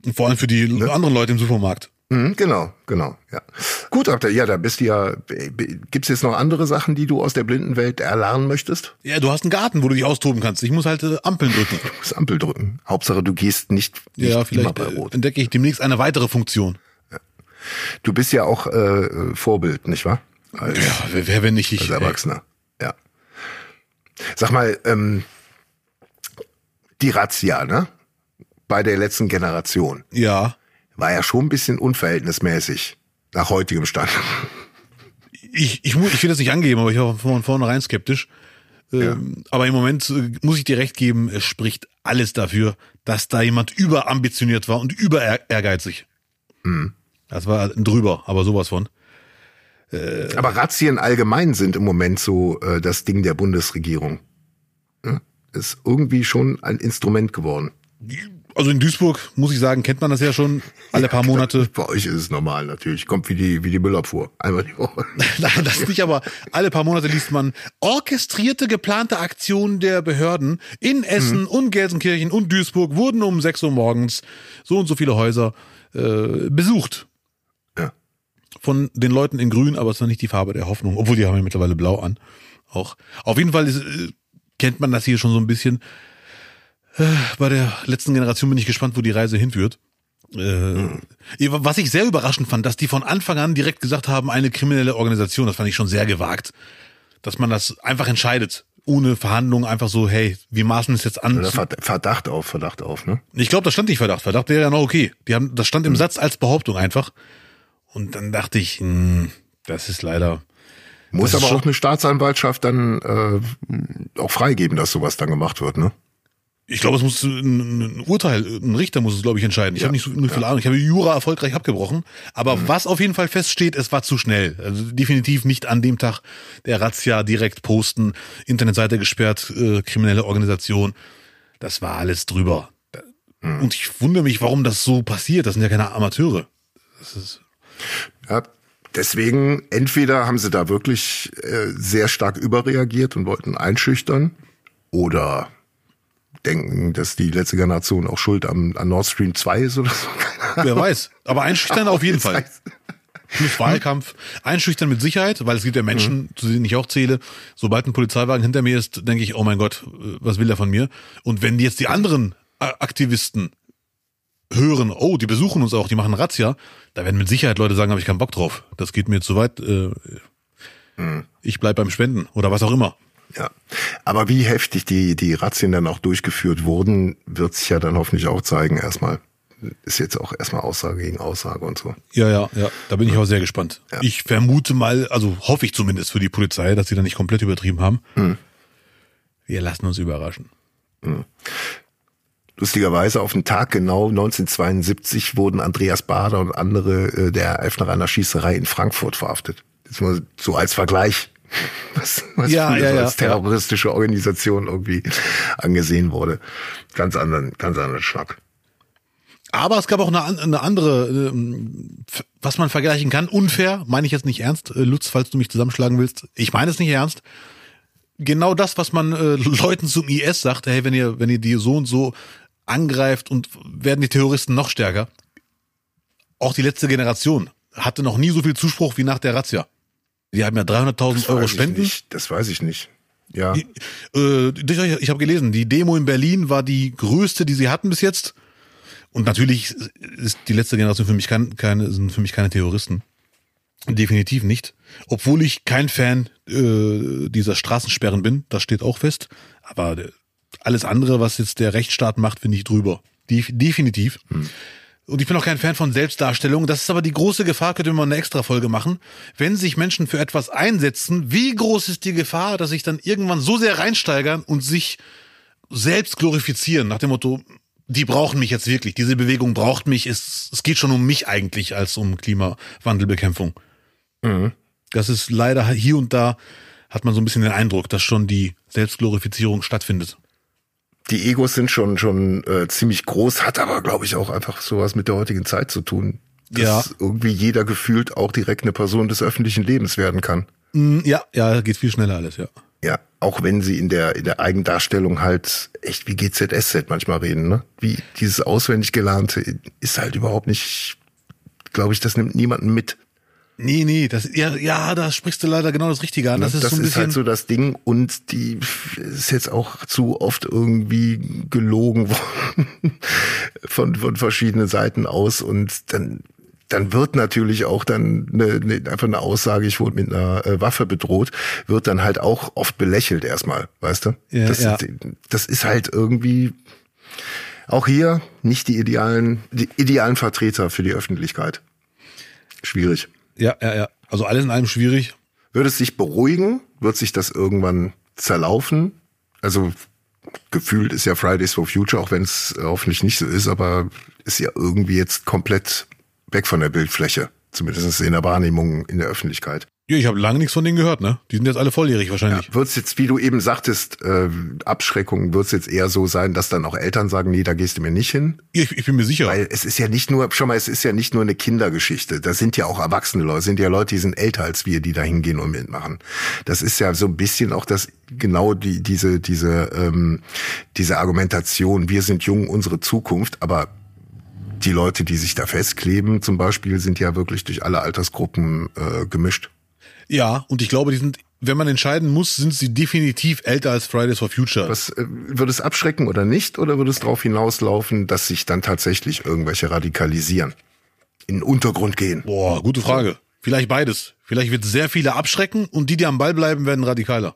Und Vor allem für die Ne? anderen Leute im Supermarkt. Mhm, genau, genau, ja. Gut, aber ja, da bist du ja. Gibt's jetzt noch andere Sachen, die du aus der Blindenwelt erlernen möchtest? Ja, du hast einen Garten, wo du dich austoben kannst. Ich muss halt äh, Ampeln drücken. Du musst Ampel drücken. Hauptsache, du gehst nicht, nicht Ja, immer vielleicht bei äh, Rot. entdecke ich demnächst eine weitere Funktion. Du bist ja auch äh, Vorbild, nicht wahr? Als, Ja, wer, wer wenn nicht ich. als ey. Erwachsener. Ja. Sag mal, ähm, die Razzia, ne? Bei der letzten Generation Ja. War ja schon ein bisschen unverhältnismäßig nach heutigem Stand. Ich, ich, ich will das nicht angeben, aber ich war von vornherein skeptisch. Ähm, Aber im Moment äh, muss ich dir recht geben, es spricht alles dafür, dass da jemand überambitioniert war und über ehrgeizig. Mhm. Das war drüber, aber sowas von. Aber Razzien allgemein sind im Moment so äh, das Ding der Bundesregierung. Ja? Ist irgendwie schon ein Instrument geworden. Also in Duisburg, muss ich sagen, kennt man das ja schon alle paar Monate. Bei euch ist es normal natürlich. Kommt wie die, wie die Müllabfuhr. Einmal die Woche. Nein, das nicht, aber alle paar Monate liest man orchestrierte, geplante Aktionen der Behörden in Essen und Gelsenkirchen und Duisburg wurden um 6 Uhr morgens so und so viele Häuser äh, besucht. Ja. Von den Leuten in grün, aber es ist noch nicht die Farbe der Hoffnung, obwohl die haben ja mittlerweile blau an. Auch. Auf jeden Fall ist, äh, kennt man das hier schon so ein bisschen. Äh, bei der letzten Generation bin ich gespannt, wo die Reise hinführt. Äh, Was ich sehr überraschend fand, dass die von Anfang an direkt gesagt haben, eine kriminelle Organisation, das fand ich schon sehr gewagt. Dass man das einfach entscheidet, ohne Verhandlungen, einfach so, hey, wir maßen es jetzt an. Oder Verdacht auf, Verdacht auf, ne? Ich glaube, da stand nicht Verdacht. Verdacht wäre ja noch okay. Die haben, das stand im Satz als Behauptung einfach. Und dann dachte ich, hm, das ist leider. Muss aber auch eine Staatsanwaltschaft dann äh, auch freigeben, dass sowas dann gemacht wird, ne? Ich glaube, es muss ein, ein Urteil, ein Richter muss es, glaube ich, entscheiden. Ich Ja. habe nicht so nicht viel Ahnung. Ich habe Jura erfolgreich abgebrochen. Aber was auf jeden Fall feststeht, es war zu schnell. Also definitiv nicht an dem Tag der Razzia direkt posten, Internetseite gesperrt, äh, kriminelle Organisation. Das war alles drüber. Und ich wundere mich, warum das so passiert. Das sind ja keine Amateure. Das ist, Ja, deswegen, entweder haben sie da wirklich äh, sehr stark überreagiert und wollten einschüchtern oder denken, dass die letzte Generation auch schuld am, an Nord Stream 2 ist oder so. Wer weiß. Aber einschüchtern auf jeden Fall. Plus Wahlkampf. Einschüchtern mit Sicherheit, weil es gibt ja Menschen, zu denen ich auch zähle. Sobald ein Polizeiwagen hinter mir ist, denke ich, oh mein Gott, was will der von mir? Und wenn jetzt die anderen äh, Aktivisten hören, oh, die besuchen uns auch, die machen Razzia, da werden mit Sicherheit Leute sagen, habe ich keinen Bock drauf. Das geht mir zu weit. Äh, Ich bleib beim Spenden oder was auch immer. Ja. Aber wie heftig die, die Razzien dann auch durchgeführt wurden, wird sich ja dann hoffentlich auch zeigen erstmal. Ist jetzt auch erstmal Aussage gegen Aussage und so. Ja, ja, ja. Da bin ich auch sehr gespannt. Ja. Ich vermute mal, also hoffe ich zumindest für die Polizei, dass sie da nicht komplett übertrieben haben. Wir lassen uns überraschen. Lustigerweise auf den Tag genau 1972 wurden Andreas Bader und andere äh, der nach einer Schießerei in Frankfurt verhaftet. Das mal so als Vergleich, was, was Ja, ja, so ja, als terroristische Organisation irgendwie angesehen wurde. Ganz anderen, ganz anderen Schnack. Aber es gab auch eine, eine andere, ähm, was man vergleichen kann. Unfair, meine ich jetzt nicht ernst. Äh, Lutz, falls du mich zusammenschlagen willst. Ich meine es nicht ernst. Genau das, was man äh, Leuten zum IS sagt, hey, wenn ihr, wenn ihr die so und so angreift und werden die Terroristen noch stärker. Auch die letzte Generation hatte noch nie so viel Zuspruch wie nach der Razzia. Die haben ja 300.000 Euro Spenden. nicht, das weiß ich nicht. Ja, Äh, ich habe gelesen, die Demo in Berlin war die größte, die sie hatten bis jetzt. Und natürlich ist die letzte Generation für mich kein, keine, sind für mich keine Terroristen. Definitiv nicht. Obwohl ich kein Fan äh, dieser Straßensperren bin, das steht auch fest. Aber äh, alles andere, was jetzt der Rechtsstaat macht, finde ich drüber. Def definitiv. Und ich bin auch kein Fan von Selbstdarstellung. Das ist aber die große Gefahr, könnte man eine extra Folge machen. Wenn sich Menschen für etwas einsetzen, wie groß ist die Gefahr, dass sich dann irgendwann so sehr reinsteigern und sich selbst glorifizieren, nach dem Motto, die brauchen mich jetzt wirklich, diese Bewegung braucht mich, es, es geht schon um mich eigentlich als um Klimawandelbekämpfung. Das ist leider hier und da hat man so ein bisschen den Eindruck, dass schon die Selbstglorifizierung stattfindet. Die Egos sind schon schon äh, ziemlich groß, hat aber glaube ich auch einfach sowas mit der heutigen Zeit zu tun. dass Ja. irgendwie jeder gefühlt auch direkt eine Person des öffentlichen Lebens werden kann. Mm, Ja, ja, geht viel schneller alles, ja. Ja, auch wenn sie in der, in der Eigendarstellung halt echt wie GZSZ manchmal reden, ne? Wie dieses auswendig gelernte ist halt überhaupt nicht, glaube ich, das nimmt niemanden mit. Nee, nee, das, ja, ja, da sprichst du leider genau das Richtige an. Das Ne? ist so ein bisschen. halt so das Ding und die ist jetzt auch zu oft irgendwie gelogen worden von, von verschiedenen Seiten aus und dann dann wird natürlich auch dann eine, eine, einfach eine Aussage, ich wurde mit einer äh, Waffe bedroht, wird dann halt auch oft belächelt erstmal, weißt du? Ja, das, ja. das ist halt irgendwie auch hier nicht die idealen, die idealen Vertreter für die Öffentlichkeit. Schwierig. Ja, ja, ja. Also alles in allem schwierig. Wird es sich beruhigen? Wird sich das irgendwann zerlaufen? Also gefühlt ist ja Fridays for Future, auch wenn es hoffentlich nicht so ist, aber ist ja irgendwie jetzt komplett weg von der Bildfläche. Zumindest in der Wahrnehmung in der Öffentlichkeit. Ja, ich habe lange nichts von denen gehört, ne? Die sind jetzt alle volljährig wahrscheinlich. Wird es jetzt, wie du eben sagtest, äh, Abschreckung, wird es jetzt eher so sein, dass dann auch Eltern sagen, nee, da gehst du mir nicht hin? Ja, ich, ich bin mir sicher. Weil es ist ja nicht nur, schon mal, es ist ja nicht nur eine Kindergeschichte. Da sind ja auch erwachsene Leute, sind ja Leute, die sind älter als wir, die da hingehen und mitmachen. Das ist ja so ein bisschen auch das, genau die, diese, diese, ähm, diese Argumentation, wir sind jung, unsere Zukunft, aber die Leute, die sich da festkleben, zum Beispiel, sind ja wirklich durch alle Altersgruppen äh, gemischt. Ja, und ich glaube, die sind, wenn man entscheiden muss, sind sie definitiv älter als Fridays for Future. Was äh, würde es abschrecken oder nicht? Oder würde es darauf hinauslaufen, dass sich dann tatsächlich irgendwelche radikalisieren? In den Untergrund gehen? Boah, gute Frage. Vielleicht beides. Vielleicht wird sehr viele abschrecken und die, die am Ball bleiben, werden radikaler.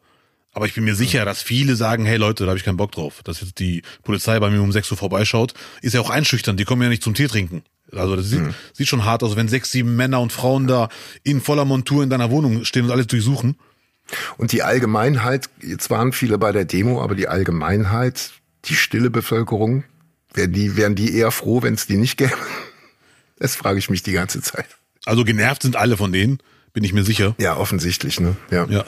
Aber ich bin mir sicher, dass viele sagen, hey Leute, da habe ich keinen Bock drauf. Dass jetzt die Polizei bei mir um 6 Uhr vorbeischaut, ist ja auch einschüchternd. Die kommen ja nicht zum Tee trinken. Also das sieht, sieht schon hart aus, wenn sechs, sieben Männer und Frauen da in voller Montur in deiner Wohnung stehen und alles durchsuchen. Und die Allgemeinheit, jetzt waren viele bei der Demo, aber die Allgemeinheit, die stille Bevölkerung, wären die, wären die eher froh, wenn es die nicht gäbe? Das frage ich mich die ganze Zeit. Also genervt sind alle von denen, bin ich mir sicher. Ja, offensichtlich, ne? Ja. Ja.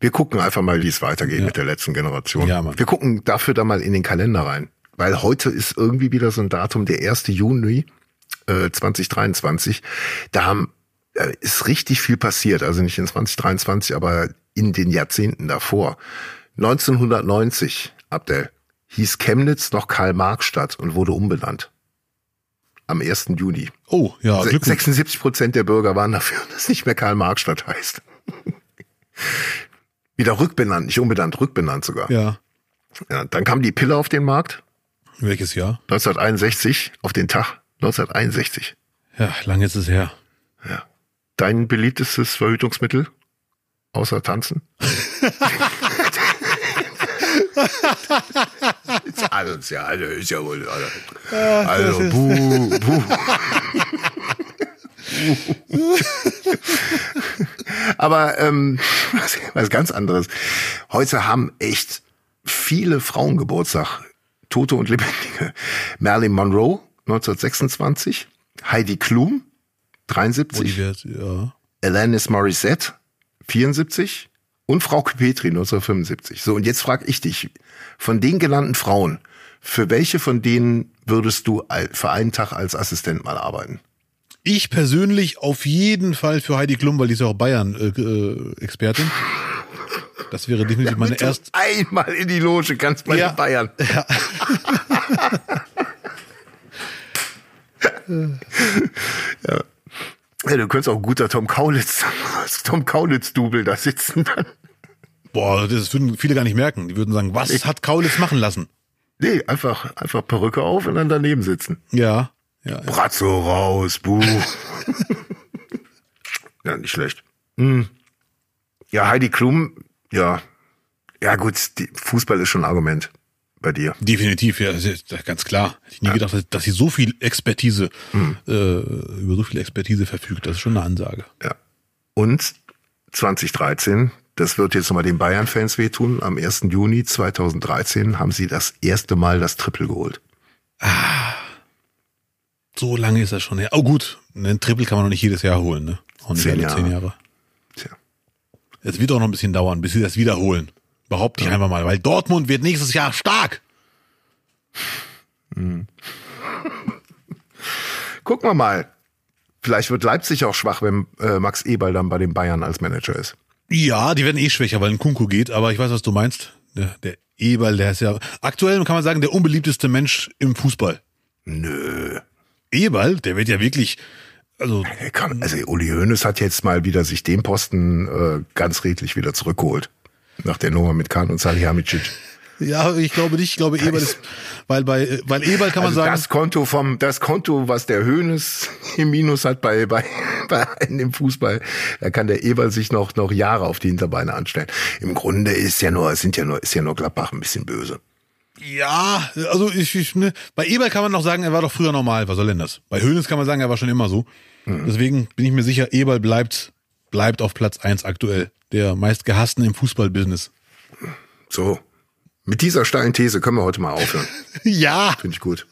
Wir gucken einfach mal, wie es weitergeht Ja. mit der letzten Generation. Ja, Mann. Wir gucken dafür da mal in den Kalender rein. Weil heute ist irgendwie wieder so ein Datum, der 1. Juni äh, 2023. Da haben, äh, ist richtig viel passiert. Also nicht in 2023, aber in den Jahrzehnten davor. 1990, Abdel, hieß Chemnitz noch Karl-Marx-Stadt und wurde umbenannt. Am 1. Juni. Oh, ja, Se- Glückwunsch. 76 Prozent der Bürger waren dafür, dass es nicht mehr Karl-Marx-Stadt heißt. Wieder rückbenannt, nicht umbenannt, rückbenannt sogar. Ja. Ja, dann kam die Pille auf den Markt, Welches Jahr? 1961, auf den Tag, 1961. Ja, lang ist es her. Ja. Dein beliebtestes Verhütungsmittel? Außer tanzen? alles, ja, also ist ja wohl, also, also buh, buh. Aber ähm, was, was ganz anderes. Heute haben echt viele Frauen Geburtstag. Tote und Lebendige. Marilyn Monroe, 1926. Heidi Klum, 73. Divers, ja. Alanis Morissette, 74. Und Frau Petri, 1975. So, und jetzt frage ich dich, von den genannten Frauen, für welche von denen würdest du für einen Tag als Assistent mal arbeiten? Ich persönlich auf jeden Fall für Heidi Klum, weil die ist ja auch Bayern-Expertin. Das wäre definitiv meine Damit du erste. Einmal in die Loge kannst bei Ja. den Bayern. ja. ja. Du könntest auch ein guter Tom Kaulitz, Tom Kaulitz-Double da sitzen dann. Boah, das würden viele gar nicht merken. Die würden sagen, was hat Kaulitz machen lassen? Nee, einfach, einfach Perücke auf und dann daneben sitzen. Ja. Ja, ja. Bratzo raus, buh. ja, nicht schlecht. Hm. Ja, Heidi Klum, ja. Ja, gut, die, Fußball ist schon ein Argument bei dir. Definitiv, ja, ja ganz klar. Hätte ich nie gedacht, dass- sie so viel Expertise, äh, über so viel Expertise verfügt. Das ist schon eine Ansage. Ja. Und 2013, das wird jetzt nochmal den Bayern-Fans wehtun, am 1. Juni 2013 haben sie das erste Mal das Triple geholt. So lange ist das schon her. Oh gut, einen Triple kann man noch nicht jedes Jahr holen, ne? Auch nicht Zehn alle Jahre. zehn Jahre. Es wird auch noch ein bisschen dauern, bis sie das wiederholen. Behaupte ich einfach mal, weil Dortmund wird nächstes Jahr stark. gucken wir mal. Vielleicht wird Leipzig auch schwach, wenn äh, Max Eberl dann bei den Bayern als Manager ist. Ja, die werden eh schwächer, weil ein Kunku geht, aber ich weiß, was du meinst. Der, der Eberl, der ist ja aktuell, kann man sagen, der unbeliebteste Mensch im Fußball. Nö. Eberl, der wird ja wirklich, also Er kann, also Uli Hoeneß hat jetzt mal wieder sich den Posten äh, ganz redlich wieder zurückgeholt. Nach der Nummer mit Kahn und Salihamidzic. ja, ich glaube nicht, ich glaube Eberl ist, weil bei, weil Eberl kann man Also sagen, das Konto vom, das Konto, was der Hoeneß im Minus hat bei, bei, bei einem Fußball, da kann der Eberl sich noch, noch Jahre auf die Hinterbeine anstellen. Im Grunde ist ja nur, sind ja nur, ist ja nur Gladbach ein bisschen böse. Ja, also ich, ich ne, bei Eberl kann man noch sagen, er war doch früher normal, was soll denn das? Bei Hönes kann man sagen, er war schon immer so. Deswegen bin ich mir sicher, Eberl bleibt, bleibt auf Platz eins aktuell, der meist gehassten im Fußballbusiness. So. Mit dieser steilen These können wir heute mal aufhören. ja, Finde ich gut.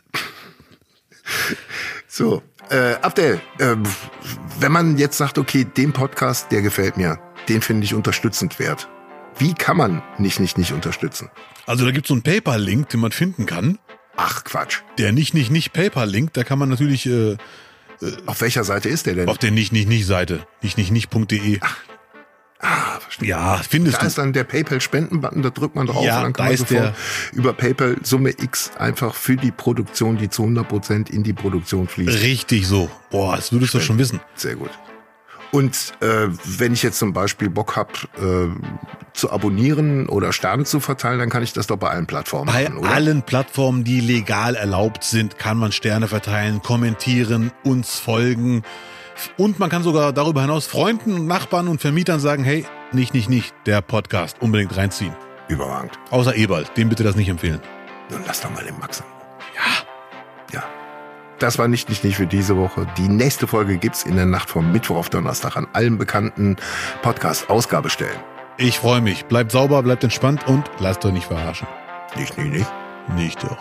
So, äh, Abdel, äh, wenn man jetzt sagt, okay, den Podcast, der gefällt mir, den finde ich unterstützend wert. Wie kann man nicht, nicht, nicht unterstützen? also da gibt's so einen PayPal-Link, den man finden kann. Ach, Quatsch. Der nicht, nicht, nicht PayPal-Link, da kann man natürlich äh, Auf welcher Seite ist der denn? auf der nicht, nicht, nicht Seite, nicht, nicht, nicht.de. Ah, verstehe. Ja, findest Da du. ist dann der PayPal-Spenden-Button, da drückt man drauf Ja, und dann kann da man sofort der- über PayPal Summe X einfach für die Produktion, die zu 100% in die Produktion fließt. Richtig so. Boah, das würdest du schon wissen. Sehr gut. Und äh, wenn ich jetzt zum Beispiel Bock hab äh, zu abonnieren oder Sterne zu verteilen, dann kann ich das doch bei allen Plattformen Bei machen, oder? allen Plattformen, die legal erlaubt sind, kann man Sterne verteilen, kommentieren, uns folgen. Und man kann sogar darüber hinaus Freunden, Nachbarn und Vermietern sagen, hey, nicht, nicht, nicht, der Podcast unbedingt reinziehen. Überragend. Außer Eberl, dem bitte das nicht empfehlen. Nun lass doch mal den Max. Ja. Ja. Das war nicht, nicht, nicht für diese Woche. Die nächste Folge gibt's in der Nacht vom Mittwoch auf Donnerstag an allen bekannten Podcast-Ausgabestellen. Ich freue mich. Bleibt sauber, bleibt entspannt und lasst euch nicht verarschen. Nicht, nicht, nicht. Nicht doch.